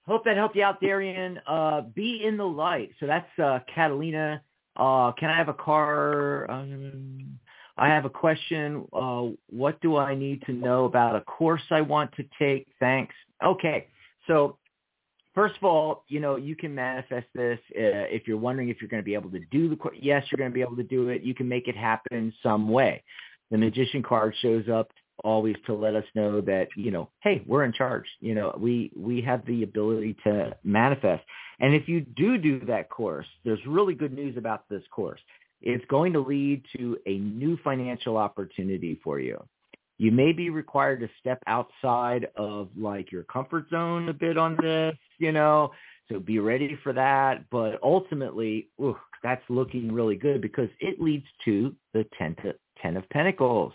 Hope that helped you out, Darian. Uh, be in the light. So that's uh, Catalina. Uh, can I have a car? Um, I have a question. Uh, what do I need to know about a course I want to take? Thanks. Okay. So first of all, you know, you can manifest this uh, if you're wondering if you're going to be able to do the course. Yes, you're going to be able to do it. You can make it happen some way. The magician card shows up always to let us know that you know hey we're in charge you know we we have the ability to manifest and if you do do that course there's really good news about this course it's going to lead to a new financial opportunity for you you may be required to step outside of like your comfort zone a bit on this you know so be ready for that but ultimately ooh, that's looking really good because it leads to the 10 to 10 of pentacles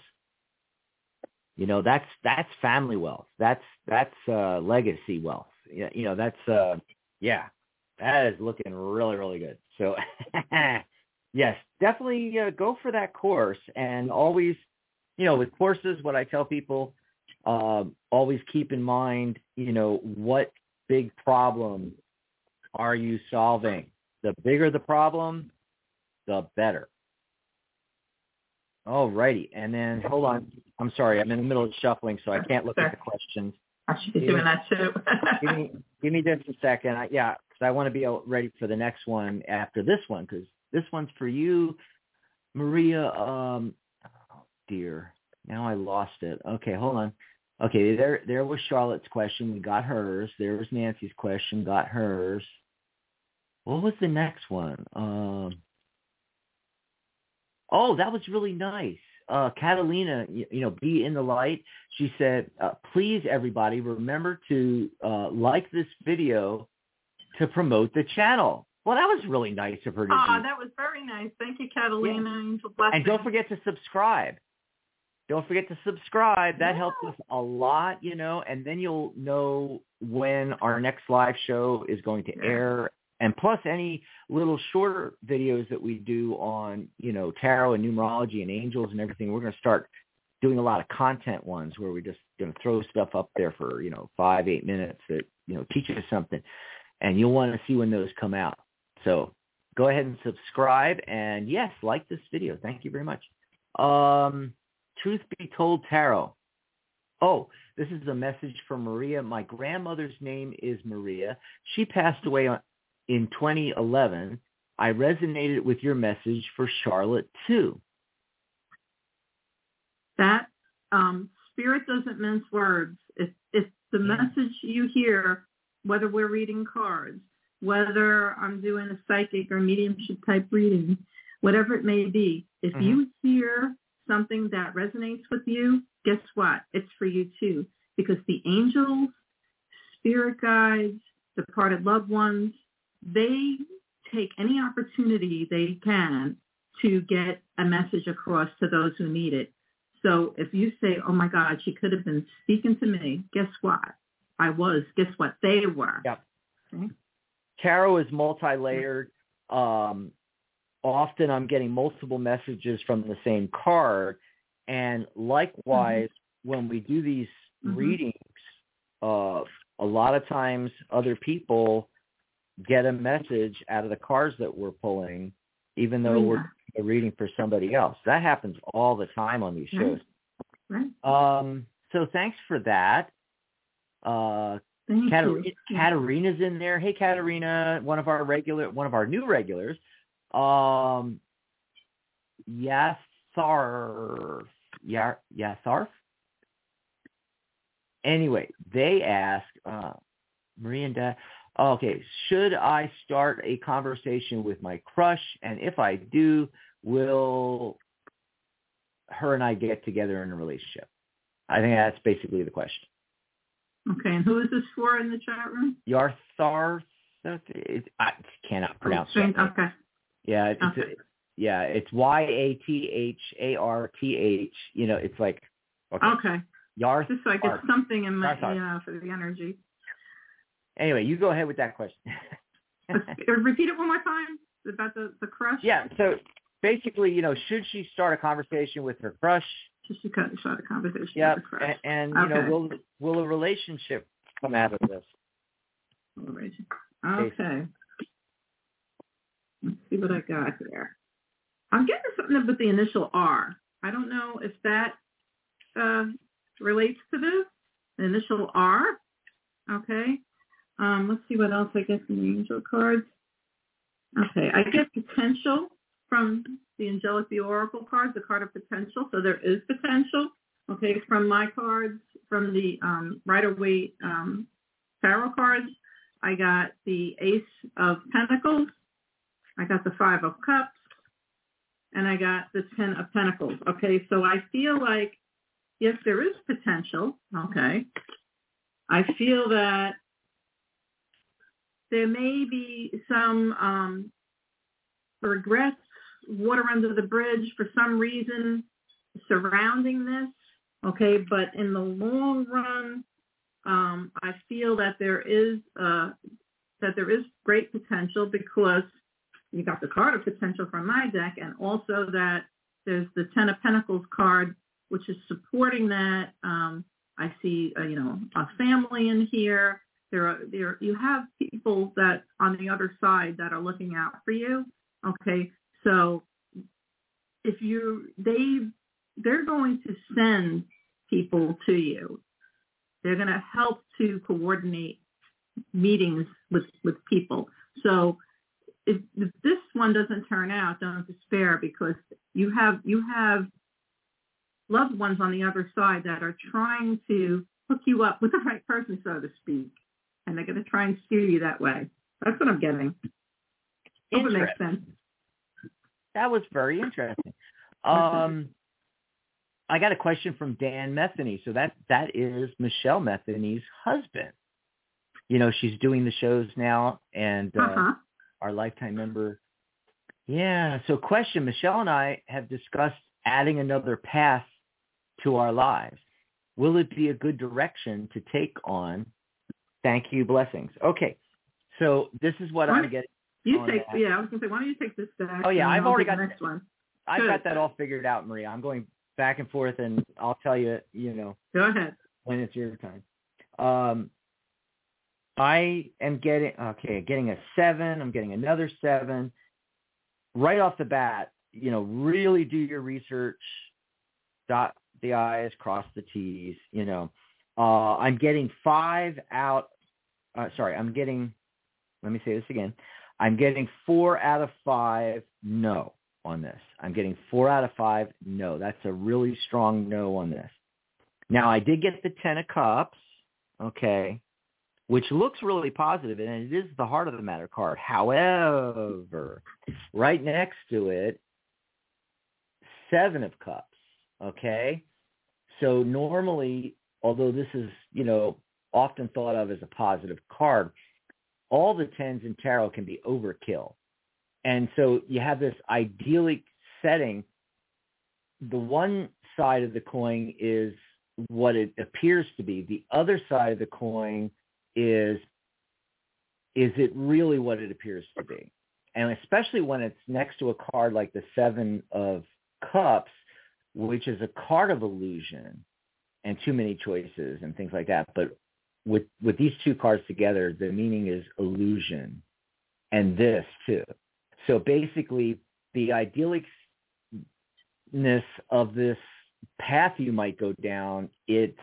you know, that's that's family wealth. That's that's uh, legacy wealth. You know, that's uh, yeah, that is looking really really good. So (laughs) yes, definitely uh, go for that course and always, you know, with courses, what I tell people, uh, always keep in mind, you know, what big problem are you solving? The bigger the problem, the better. All righty. And then hold on. I'm sorry. I'm in the middle of shuffling, so I can't look at the questions. I should be doing that too. give me give me just a second. I, yeah, because I want to be ready for the next one after this one because this one's for you, Maria. Um, oh dear, now I lost it. Okay, hold on. Okay, there there was Charlotte's question. We got hers. There was Nancy's question. Got hers. What was the next one? Um, oh, that was really nice. Uh, Catalina, you, you know, be in the light. She said, uh, please, everybody, remember to uh, like this video to promote the channel. Well, that was really nice of her to oh, do. that was very nice. Thank you, Catalina. Yeah. Angel blessing. And don't forget to subscribe. Don't forget to subscribe. That Yeah. helps us a lot, you know, and then you'll know when our next live show is going to air. And plus any little shorter videos that we do on, you know, tarot and numerology and angels and everything, we're going to start doing a lot of content ones where we're just going to throw stuff up there for, you know, five, eight minutes that, you know, teaches something. And you'll want to see when those come out. So go ahead and subscribe. And yes, like this video. Thank you very much. Um, truth be told, tarot. Oh, this is a message from Maria. My grandmother's name is Maria. She passed away on, in 2011. I resonated with your message for Charlotte too. that um, spirit doesn't mince words. If if the Yeah. message you hear, whether we're reading cards, whether I'm doing a psychic or mediumship type reading, whatever it may be, if Mhm. you hear something that resonates with you, guess what? It's for you too. Because the angels, spirit guides, departed loved ones, they take any opportunity they can to get a message across to those who need it. So if you say, oh my God, she could have been speaking to me, guess what? I was. Guess what? They were. Yep. Okay? Tarot is multi-layered. Um, often I'm getting multiple messages from the same card. And likewise, when we do these Mhm. readings, uh, a lot of times other people get a message out of the cards that we're pulling, even though Oh, we're a reading for somebody else. That happens all the time on these shows. Right. Um, so thanks for that. Uh, Thank Katarina's in there. Hey, Katarina, one of our regular, one of our new regulars. Um, Yatharf. yeah, Yatharf? Anyway, they ask, uh, Marie and Dad, okay, should I start a conversation with my crush? And if I do, will her and I get together in a relationship? I think that's basically the question. Okay, and who is this for in the chat room? Yarthar. I cannot pronounce it. Okay. Yeah, it's, Okay. yeah, it's Y A T H A R T H. You know, it's like okay, Okay. Yarth. Just so I get something in my, you know, for the energy. Anyway, you go ahead with that question. (laughs) Uh, repeat it one more time about the, the crush. yeah. So basically, you know, should she start a conversation with her crush? Just to cut short a conversation Yep. with. And, and you Okay. know, will will a relationship come out of this? Okay. Let's see what I got here. I'm getting something with the initial R. I don't know if that uh, relates to this. The initial R. Okay. Um, let's see what else I get from the angel cards. Okay, I get potential from the angelic the oracle cards, the card of potential. So there is potential. Okay, from my cards, from the um, Rider Waite um, tarot cards, I got the Ace of Pentacles. I got the Five of Cups. And I got the Ten of Pentacles. Okay, so I feel like, yes, there is potential. Okay. I feel that there may be some um, regrets, water under the bridge for some reason surrounding this. Okay, but in the long run, um, I feel that there is uh, that there is great potential because you got the card of potential from my deck, and also that there's the Ten of Pentacles card, which is supporting that. Um, I see, uh, you know, a family in here. There are there you have people that on the other side that are looking out for you. Okay, so if you they they're going to send people to you they're going to help to coordinate meetings with, with people. So if, if this one doesn't turn out, don't despair because you have you have loved ones on the other side that are trying to hook you up with the right person, so to speak, and they're going to try and steer you that way. That's what I'm getting. Hope it makes sense. That was very interesting. (laughs) Um, I got a question from Dan Metheny. So that that is Michelle Metheny's husband. You know, she's doing the shows now, and uh, Uh-huh. our lifetime member. Yeah. So, question: Michelle and I have discussed adding another path to our lives. Will it be a good direction to take on? Thank you, blessings. Okay. So this is what I'm getting. You take that. yeah. I was going to say, why don't you take this back? Oh, yeah, I've already got the next one. I've Good. got that all figured out, Maria. I'm going back and forth, and I'll tell you, you know, Go ahead. when it's your time. Um, I am getting okay, getting a seven. I'm getting another seven. Right off the bat, you know, really do your research. Dot the i's, cross the t's. You know, uh, I'm getting five out. Uh, sorry, I'm getting. Let me say this again. I'm getting four out of five. No on this. I'm getting four out of five. No, that's a really strong no on this. Now I did get the Ten of Cups, okay, which looks really positive, and it is the heart of the matter card. However, right next to it, Seven of Cups, okay. So normally, although this is you know often thought of as a positive card, all the tens in tarot can be overkill, and so you have this idyllic setting. The one side of the coin is what it appears to be. The other side of the coin is is it really what it appears to be? And especially when it's next to a card like the Seven of Cups, which is a card of illusion and too many choices and things like that. But with with these two cards together, the meaning is illusion and this too. So basically the idyllicness of this path you might go down, it's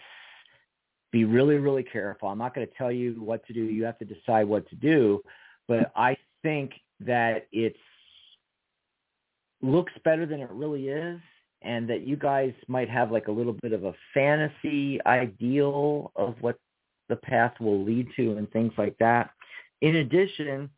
be really, really careful. I'm not going to tell you what to do. You have to decide what to do. But I think that it's looks better than it really is and that you guys might have like a little bit of a fantasy ideal of what the path will lead to and things like that. In addition,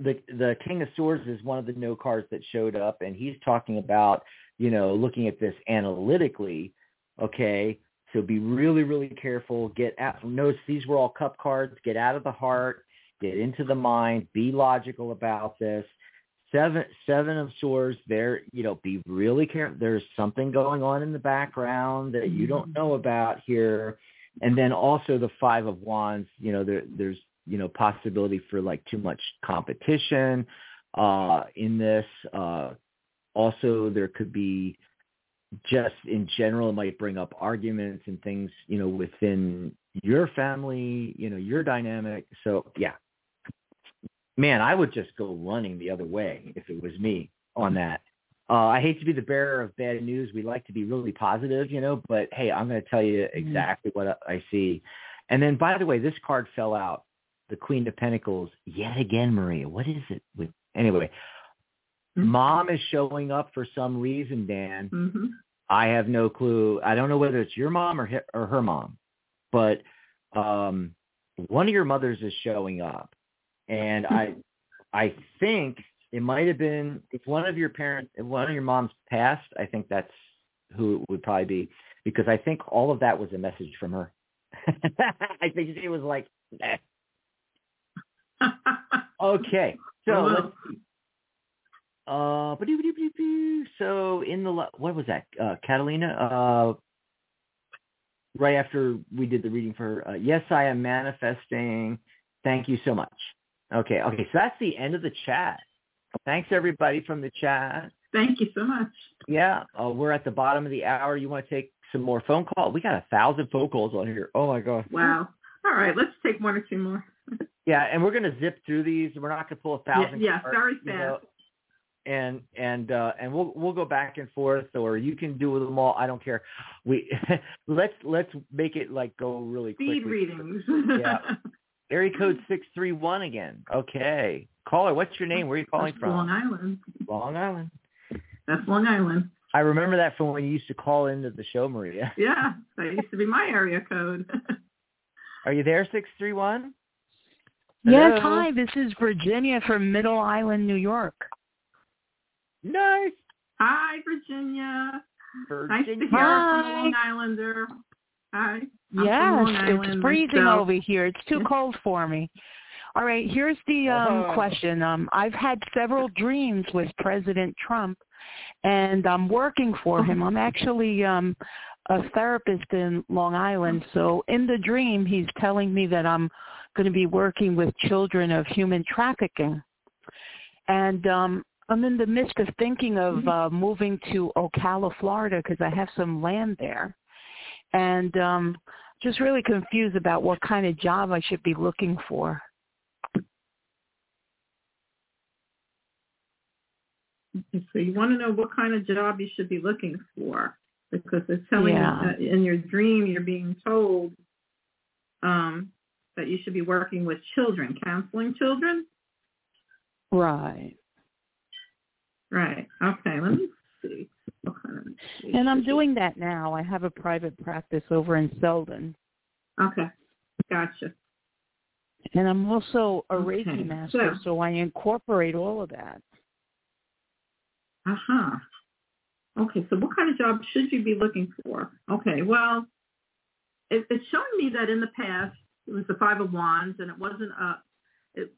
the the King of Swords is one of the no cards that showed up, and he's talking about you know looking at this analytically. Okay, so be really really careful. Get out. Notice these were all cup cards. Get out of the heart. Get into the mind. Be logical about this. Seven seven of swords. There, you know, be really careful. There's something going on in the background that you don't mm-hmm. know about here. And then also the five of wands. You know, there, there's you know possibility for like too much competition uh, in this. Uh, also, there could be just in general, it might bring up arguments and things you know within your family, you know your dynamic. So yeah, man, I would just go running the other way if it was me on that. Uh, I hate to be the bearer of bad news. We like to be really positive, you know, but hey, I'm going to tell you mm-hmm. exactly mm-hmm. what I see. And then, by the way, this card fell out the Queen of Pentacles yet again, Maria. What is it with anyway? Mm-hmm. Mom is showing up for some reason, Dan. Mm-hmm. I have no clue. I don't know whether it's your mom or her, or her mom, but um, one of your mothers is showing up, and I, I think it might have been if one of your parents, if one of your moms passed. I think that's who it would probably be because I think all of that was a message from her. (laughs) I think she was like, okay, so let's see. Uh, so in the what was that, uh, Catalina? Uh, right after we did the reading for uh, yes, I am manifesting. Thank you so much. Okay, okay, so that's the end of the chat. Thanks everybody from the chat. Thank you so much. Yeah, uh, we're at the bottom of the hour. You want to take some more phone calls? We got a thousand phone calls on here. Oh my god. Wow. All right, let's take one or two more. (laughs) Yeah, and we're going to zip through these. We're not going to pull a thousand. Yeah, yeah very fast. Know, and and uh, and we'll we'll go back and forth, or you can do them all. I don't care. We (laughs) let's let's make it like go really Speed quickly. readings. yeah. (laughs) Area mm-hmm. code six three one again. Okay, caller. What's your name? Where are you calling That's from? Long Island. Long Island. That's Long Island. I remember that from when you used to call into the show, Maria. (laughs) Yeah, that used to be my area code. (laughs) are you there, six three one? Yes, hi. This is Virginia from Middle Island, New York. Nice. Hi, Virginia. Virginia. Nice to hear hi. from a Long Islander. Hi. I'm yes, it's freezing myself. over here. It's too cold for me. All right, here's the um, Oh. question. Um, I've had several dreams with President Trump, and I'm working for him. I'm actually um, a therapist in Long Island. So in the dream, he's telling me that I'm going to be working with children of human trafficking. And um, I'm in the midst of thinking of uh, moving to Ocala, Florida, because I have some land there. And um, just really confused about what kind of job I should be looking for. Okay, So you want to know what kind of job you should be looking for because it's telling Yeah. you that in your dream you're being told um, that you should be working with children, counseling children. Right. Right. Okay. Let me see. What kind of And I'm doing that now. I have a private practice over in Selden. Okay. Gotcha. And I'm also a Okay, Reiki master, so- so I incorporate all of that. Uh huh. Okay, so what kind of job should you be looking for? Okay, well, it, it's showing me that in the past it was the Five of Wands, and it wasn't a it,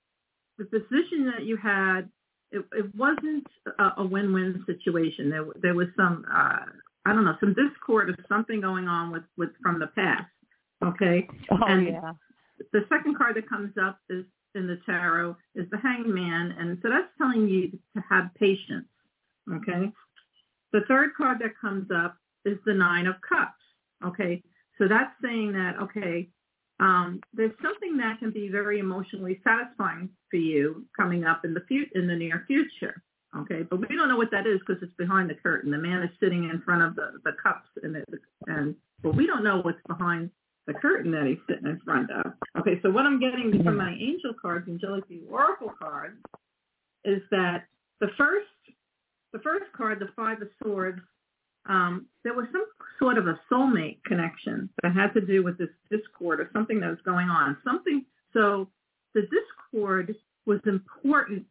the position that you had. It, it wasn't a, a win-win situation. There, there was some uh, I don't know, some discord or something going on with with from the past. Okay, Oh And- yeah. the second card that comes up is in the tarot is the hangman and so that's telling you to have patience okay the third card that comes up is the nine of cups okay so that's saying that okay um, there's something that can be very emotionally satisfying for you coming up in the fu- in the near future okay but we don't know what that is because it's behind the curtain the man is sitting in front of the, the cups and it, and but we don't know what's behind the curtain that he's sitting in front of. Okay, so what I'm getting from my angel cards, angelic oracle cards, is that the first the first card, the Five of Swords, um, there was some sort of a soulmate connection that had to do with this discord or something that was going on. Something so the discord was important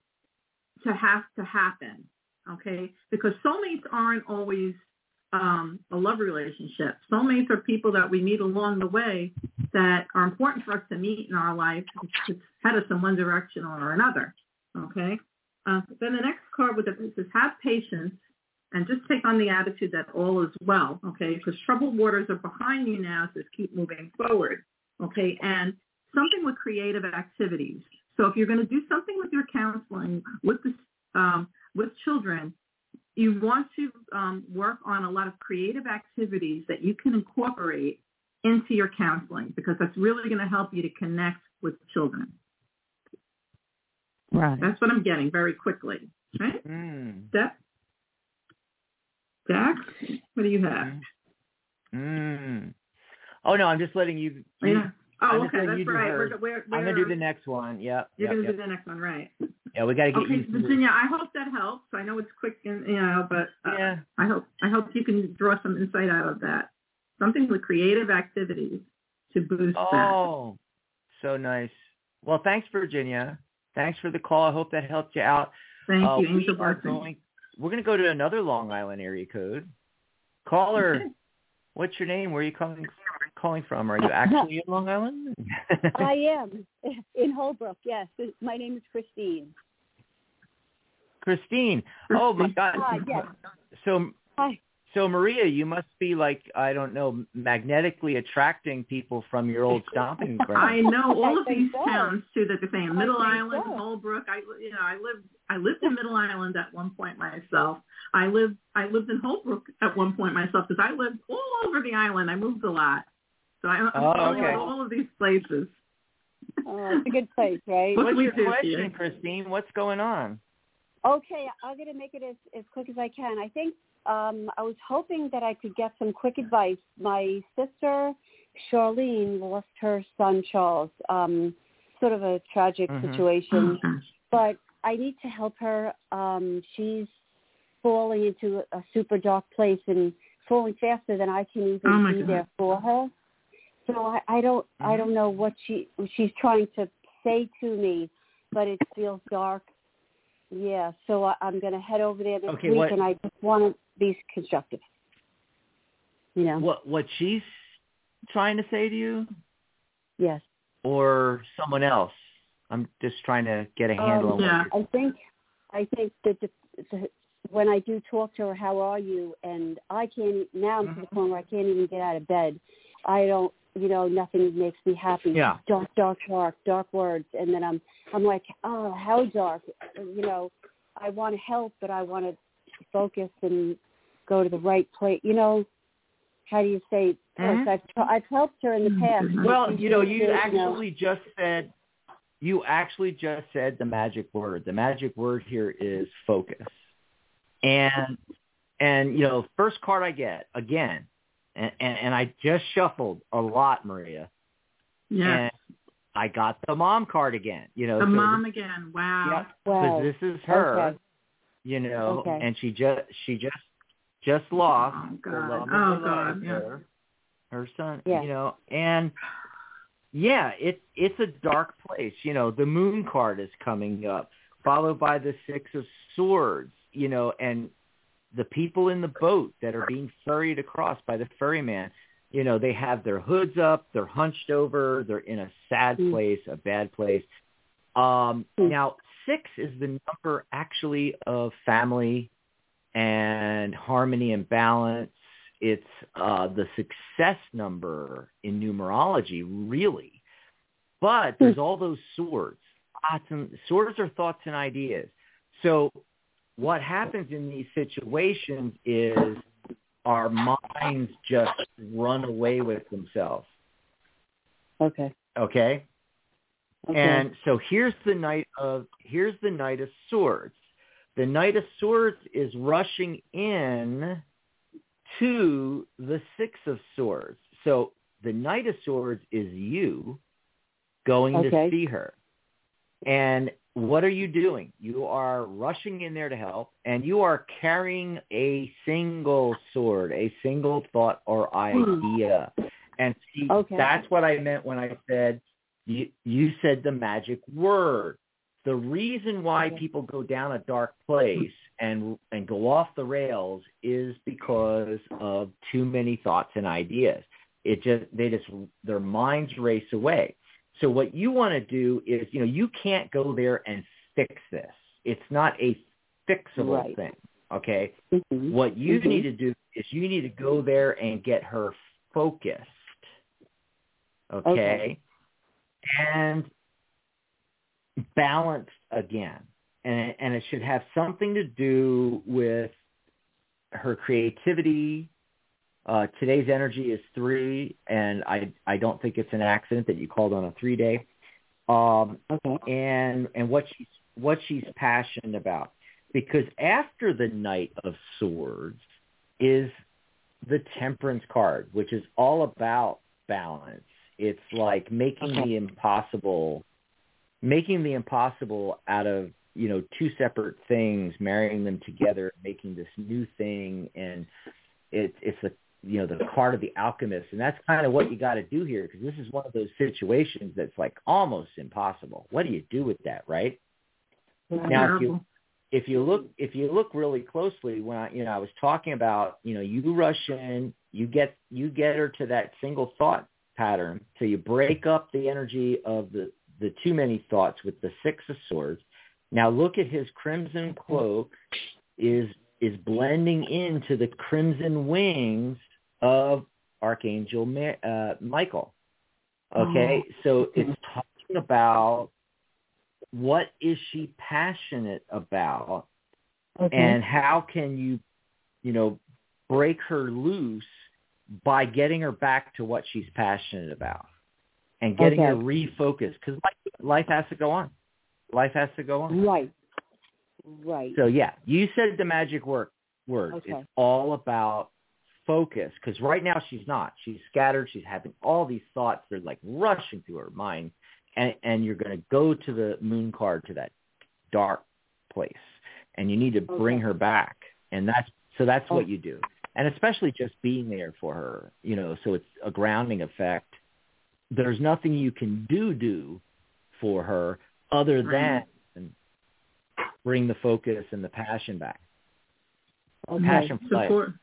to have to happen, okay? Because soulmates aren't always um, a love relationship. Soulmates are people that we meet along the way that are important for us to meet in our life to head us in one direction or another, okay? Uh, then the next card with it says, have patience and just take on the attitude that all is well, okay? Because troubled waters are behind you now, so just keep moving forward, okay? And something with creative activities. So if you're going to do something with your counseling with the, um, with children, you want to um, work on a lot of creative activities that you can incorporate into your counseling because that's really going to help you to connect with children. Right. That's what I'm getting very quickly. Right? Mm. Step. Dax, what do you have? Mm. Oh no, I'm just letting you. you Yeah. Oh, I'm okay, that's you right. We're, we're, I'm gonna do the next one. Yep. You're yep, gonna yep. do the next one, right? Yeah, we got to get Okay, this. Virginia. I hope that helps. I know it's quick and you know, but uh, Yeah. I hope I hope you can draw some insight out of that. Something with creative activities to boost that. Oh, so nice. Well, thanks, Virginia. Thanks for the call. I hope that helped you out. Thank Uh, you, we Angel are going. We're going to go to another Long Island area code. Caller, what's your name? Where are you calling calling from? Are you actually in Long Island? (laughs) I am in Holbrook. Yes, my name is Christine. Christine. Oh my God. Hi, yes. So Hi. So Maria, you must be like I don't know, magnetically attracting people from your old stomping ground. (laughs) I know all I of these so. towns too that they're saying Middle Island, so. Holbrook. I you know I lived I lived in Middle Island at one point myself. I lived I lived in Holbrook at one point myself because I lived all over the island. I moved a lot, so I, I'm Oh, familiar okay. with all of these places. Oh, it's a good place, (laughs) right? What What's your question, you? Christine? What's going on? Okay, I'm going to make it as, as quick as I can. I think um, I was hoping that I could get some quick advice. My sister, Charlene, lost her son, Charles. Um, sort of a tragic Mhm. Oh, situation. but I need to help her. Um, she's falling into a super dark place and falling faster than I can even Oh, be God. there for her. So I, I don't I Mhm. don't know what she she's trying to say to me, but it feels dark. Yeah, so I, I'm going to head over there this Okay, week, what- and I just want to be constructive. You know, What what she's trying to say to you, yes. or someone else? I'm just trying to get a handle Um, on yeah. I think I think that the, the, when I do talk to her, how are you? And I can't now. I'm to the Mhm. point where I can't even get out of bed. I don't, you know, nothing makes me happy. Yeah. Dark, dark, dark, dark words, and then I'm I'm like, oh, how dark? You know, I want to help, but I want to focus and go to the right place. You know, how do you say? Mhm. I've I've helped her in the past. Mhm. Well, you know, you good, actually just said you actually just said the magic word. The magic word here is focus. And and you know, first card I get again, and and, and I just shuffled a lot, Maria. Yes. And I got the mom card again. You know, the so mom again. Wow. Yep. Wow. because this is her. Okay. You know, Okay. and she just she just just lost Oh, God. love Oh, her God, life, yeah. her, her son. Yeah. You know, and yeah, it's it's a dark place. You know, the moon card is coming up, followed by the six of swords. You know, and the people in the boat that are being ferried across by the ferryman. You know, they have their hoods up, they're hunched over, they're in a sad Mm. place, a bad place. Um, Mm. now, six is the number actually of family and harmony and balance. It's uh, the success number in numerology, really. But there's all those swords. Thoughts swords are thoughts and ideas. So what happens in these situations is our minds just run away with themselves. Okay. Okay? Okay. And so here's the knight of here's the knight of swords. The knight of swords is rushing in to the six of swords. So the knight of swords is you going Okay. to see her. And what are you doing? You are rushing in there to help, and you are carrying a single sword, a single thought or hmm. idea. And see, Okay. that's what I meant when I said you, you said the magic word. The reason why people go down a dark place and and go off the rails is because of too many thoughts and ideas. It just they just their minds race away. So what you want to do is, you know, you can't go there and fix this. It's not a fixable Right. thing. Okay. Mhm. What you Mhm. need to do is you need to go there and get her focused. Okay. Okay. And balanced again. And and it should have something to do with her creativity. Uh, today's energy is three, and I I don't think it's an accident that you called on a three day. Um, Okay. and and what she's what she's passionate about because after the knight of swords is the temperance card which is all about balance it's like making Okay. the impossible making the impossible out of you know two separate things marrying them together making this new thing and it's it's a you know the card of the alchemist. And that's kind of what you got to do here because this is one of those situations that's like almost impossible. What do you do with that right? Now if you if you look if you look really closely when I you know I was talking about you know you rush in you get you get her to that single thought pattern. So you break up the energy of the the too many thoughts with the six of swords. Now look at his crimson cloak is is blending into the crimson wings of archangel Ma- uh, Michael. Okay? So it's talking about what is she passionate about Okay. and how can you you know break her loose by getting her back to what she's passionate about and getting her Okay. refocused because life, life has to go on life has to go on right. Right. so yeah you said the magic word word Okay. it's all about focus because right now she's not she's scattered she's having all these thoughts they're like rushing through her mind and and you're going to go to the moon card to that dark place and you need to bring her back and that's so that's Oh. what you do and especially just being there for her you know so it's a grounding effect there's nothing you can do do for her other than bring the focus and the passion back okay. passion Support,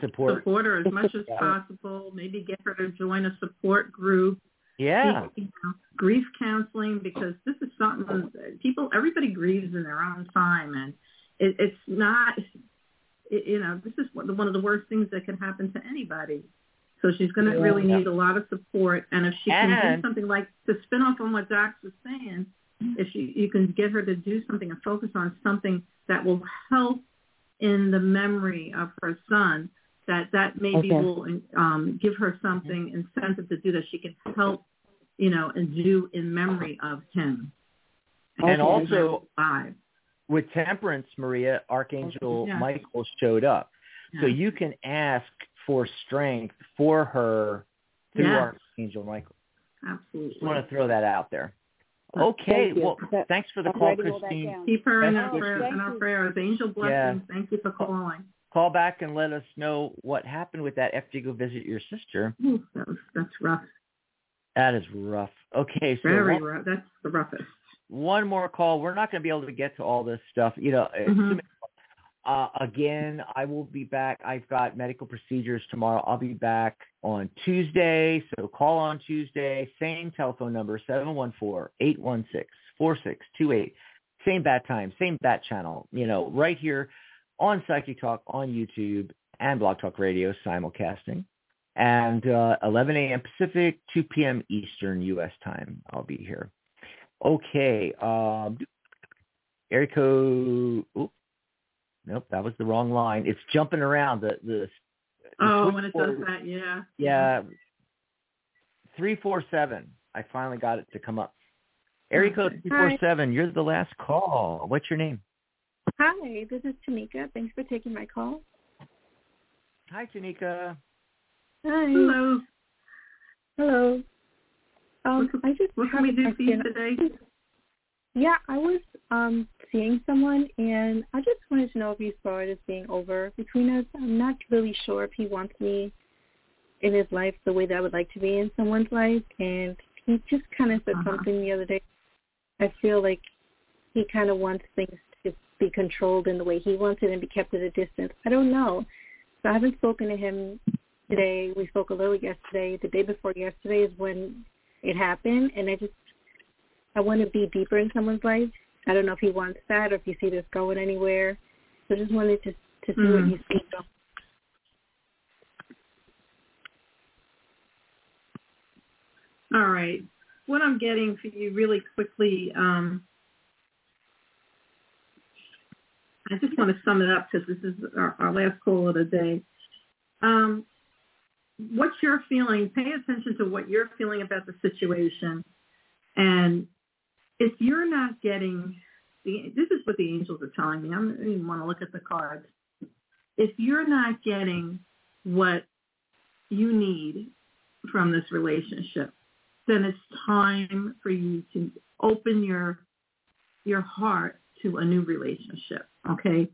support support her as much as Yeah. possible. Maybe get her to join a support group. yeah You know, grief counseling because this is something people, everybody grieves in their own time, and it, it's not. It, you know, this is one one of the worst things that can happen to anybody. So she's going to Yeah. really need a lot of support, and if she can do something like to spin off on what Dax was saying, if you you can get her to do something and focus on something that will help in the memory of her son, that that maybe Okay. will um, give her something incentive to do that she can help, you know, and do in memory of him. And Okay. also five. With temperance, Maria, Archangel Yeah. Michael showed up. So you can ask for strength for her through Yes. Archangel Michael. absolutely. Just want to throw that out there. Okay. Thank. Well, That- thanks for the I'm call, writing all that Christine. Keep her in our, prayer, in our prayers. Angel blessings. Thank you for calling. Call back and let us know what happened with that after you go visit your sister. Ooh, that was, that's rough. That is rough. Okay, so Very rough. That's the roughest. One more call. We're not going to be able to get to all this stuff. You know, too Mhm. Uh, again, I will be back. I've got medical procedures tomorrow. I'll be back on Tuesday. So call on Tuesday. Same telephone number, 714-816-4628. Same bat time, same bat channel, you know, right here on Psychic Talk on YouTube and Blog Talk Radio simulcasting. And uh, 11 a.m. Pacific, 2 p.m. Eastern U.S. time. I'll be here. Okay. Um, area code. Oops. Nope, that was the wrong line. It's jumping around the the. the Oh, when it does that, yeah. Yeah. Three four seven. I finally got it to come up. Area code three four seven. You're the last call. What's your name? Hi, this is Tamika. Thanks for taking my call. Hi, Tanika. Hi. Hello. Hello. Um, I just What can we do for you today? Yeah, I was um seeing someone, and I just wanted to know if you saw it as being over between us. I'm not really sure if he wants me in his life the way that I would like to be in someone's life, and he just kind of said uh-huh. something the other day. I feel like he kind of wants things to be controlled in the way he wants it and be kept at a distance. I don't know. So I haven't spoken to him today. We spoke a little yesterday. The day before yesterday is when it happened, and I just I want to be deeper in someone's life. I don't know if he wants that or if you see this going anywhere. So I just wanted to to see mm. what you see. All right. What I'm getting for you really quickly, um, I just want to sum it up because this is our, our, last call of the day. Um, what you're feeling, pay attention to what you're feeling about the situation. And if you're not getting, the, this is what the angels are telling me. I don't even want to look at the cards. If you're not getting what you need from this relationship, then it's time for you to open your your heart to a new relationship. Okay.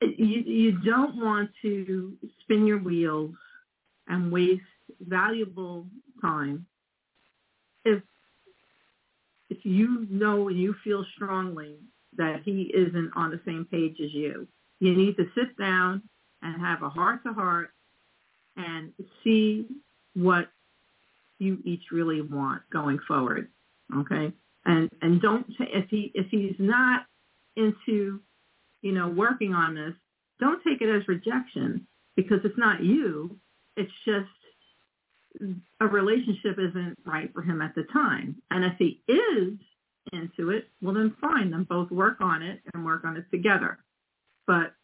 You you don't want to spin your wheels and waste valuable time if if you know and you feel strongly that he isn't on the same page as you. You need to sit down and have a heart to heart and see what you each really want going forward. Okay, and and don't if he if he's not into you know working on this, don't take it as rejection because it's not you. It's just a relationship isn't right for him at the time. And if he is into it, well then fine, then both work on it and work on it together. But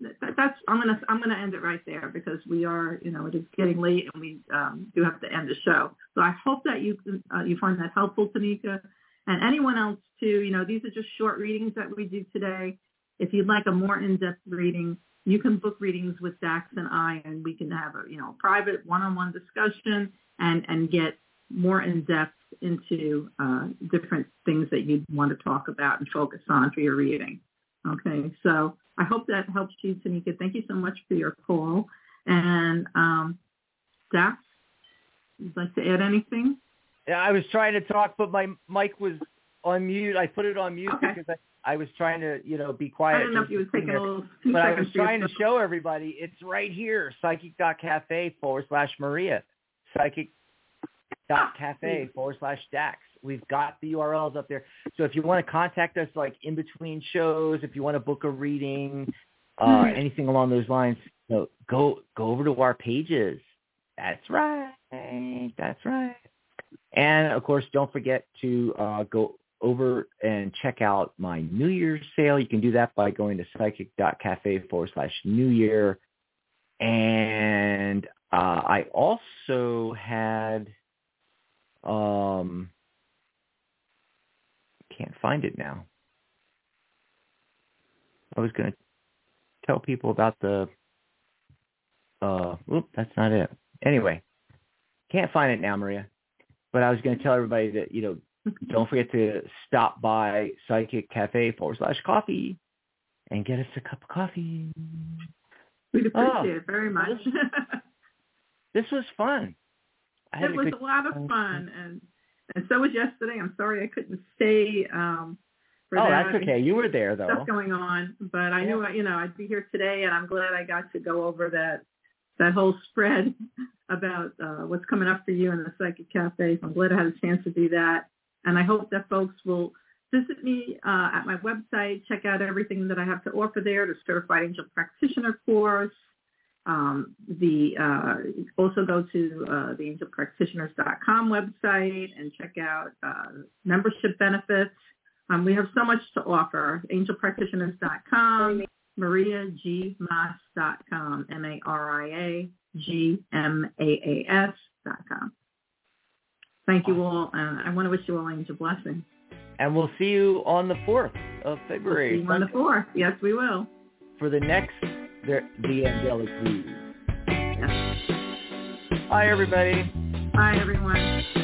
that's I'm gonna I'm gonna end it right there because we are you know it is getting late and we um, do have to end the show. So I hope that you uh, you find that helpful, Tanika, and anyone else too. You know these are just short readings that we do today. If you'd like a more in-depth reading, you can book readings with Dax and I, and we can have a you know private one-on-one discussion and and get more in depth into uh, different things that you'd want to talk about and focus on for your reading. Okay, so I hope that helps you, Tanika. Thank you so much for your call. And um, Dax, would like to add anything? Yeah, I was trying to talk, but my mic was on mute. I put it on mute okay. because I, I was trying to, you know, be quiet. I don't know if you was taking a little. But I was trying to show everybody it's right here, psychic.cafe forward slash Maria, psychic.cafe forward slash Dax. We've got the URLs up there. So if you want to contact us like in between shows, if you want to book a reading, uh, mm-hmm. anything along those lines, you know, go go over to our pages. That's right. That's right. And of course, don't forget to uh, go over and check out my New Year's sale. You can do that by going to psychic.cafe forward slash New Year. And uh, I also had um, can't find it now. I was going to tell people about the. Uh, oop, that's not it. Anyway, can't find it now, Maria. But I was going to tell everybody that you know, don't forget to stop by Psychic Cafe forward slash coffee and get us a cup of coffee. We'd appreciate oh, it very much. (laughs) this was fun. It was a lot of fun, and and so was yesterday. I'm sorry I couldn't stay um, for oh, that. that's okay. You were there though. Stuff going on, but I yeah. knew you know I'd be here today, and I'm glad I got to go over that that whole (laughs) spread about uh, what's coming up for you in the Psychic Cafe. So I'm glad I had a chance to do that, and I hope that folks will visit me uh, at my website, check out everything that I have to offer there, the Certified Angel Practitioner course, um, the uh, also go to uh, the angelpractitioners.com website and check out uh, membership benefits. Um, we have so much to offer. Angelpractitioners.com, mariagmaas.com, M-A-R-I-A-G-M-A-A-S.com. Thank you all. Uh, I want to wish you all angel blessing. And we'll see you on the 4th of February. We'll on the 4th. Yes, we will. For the next the, the angelic view. Hi, everybody. Hi, everyone.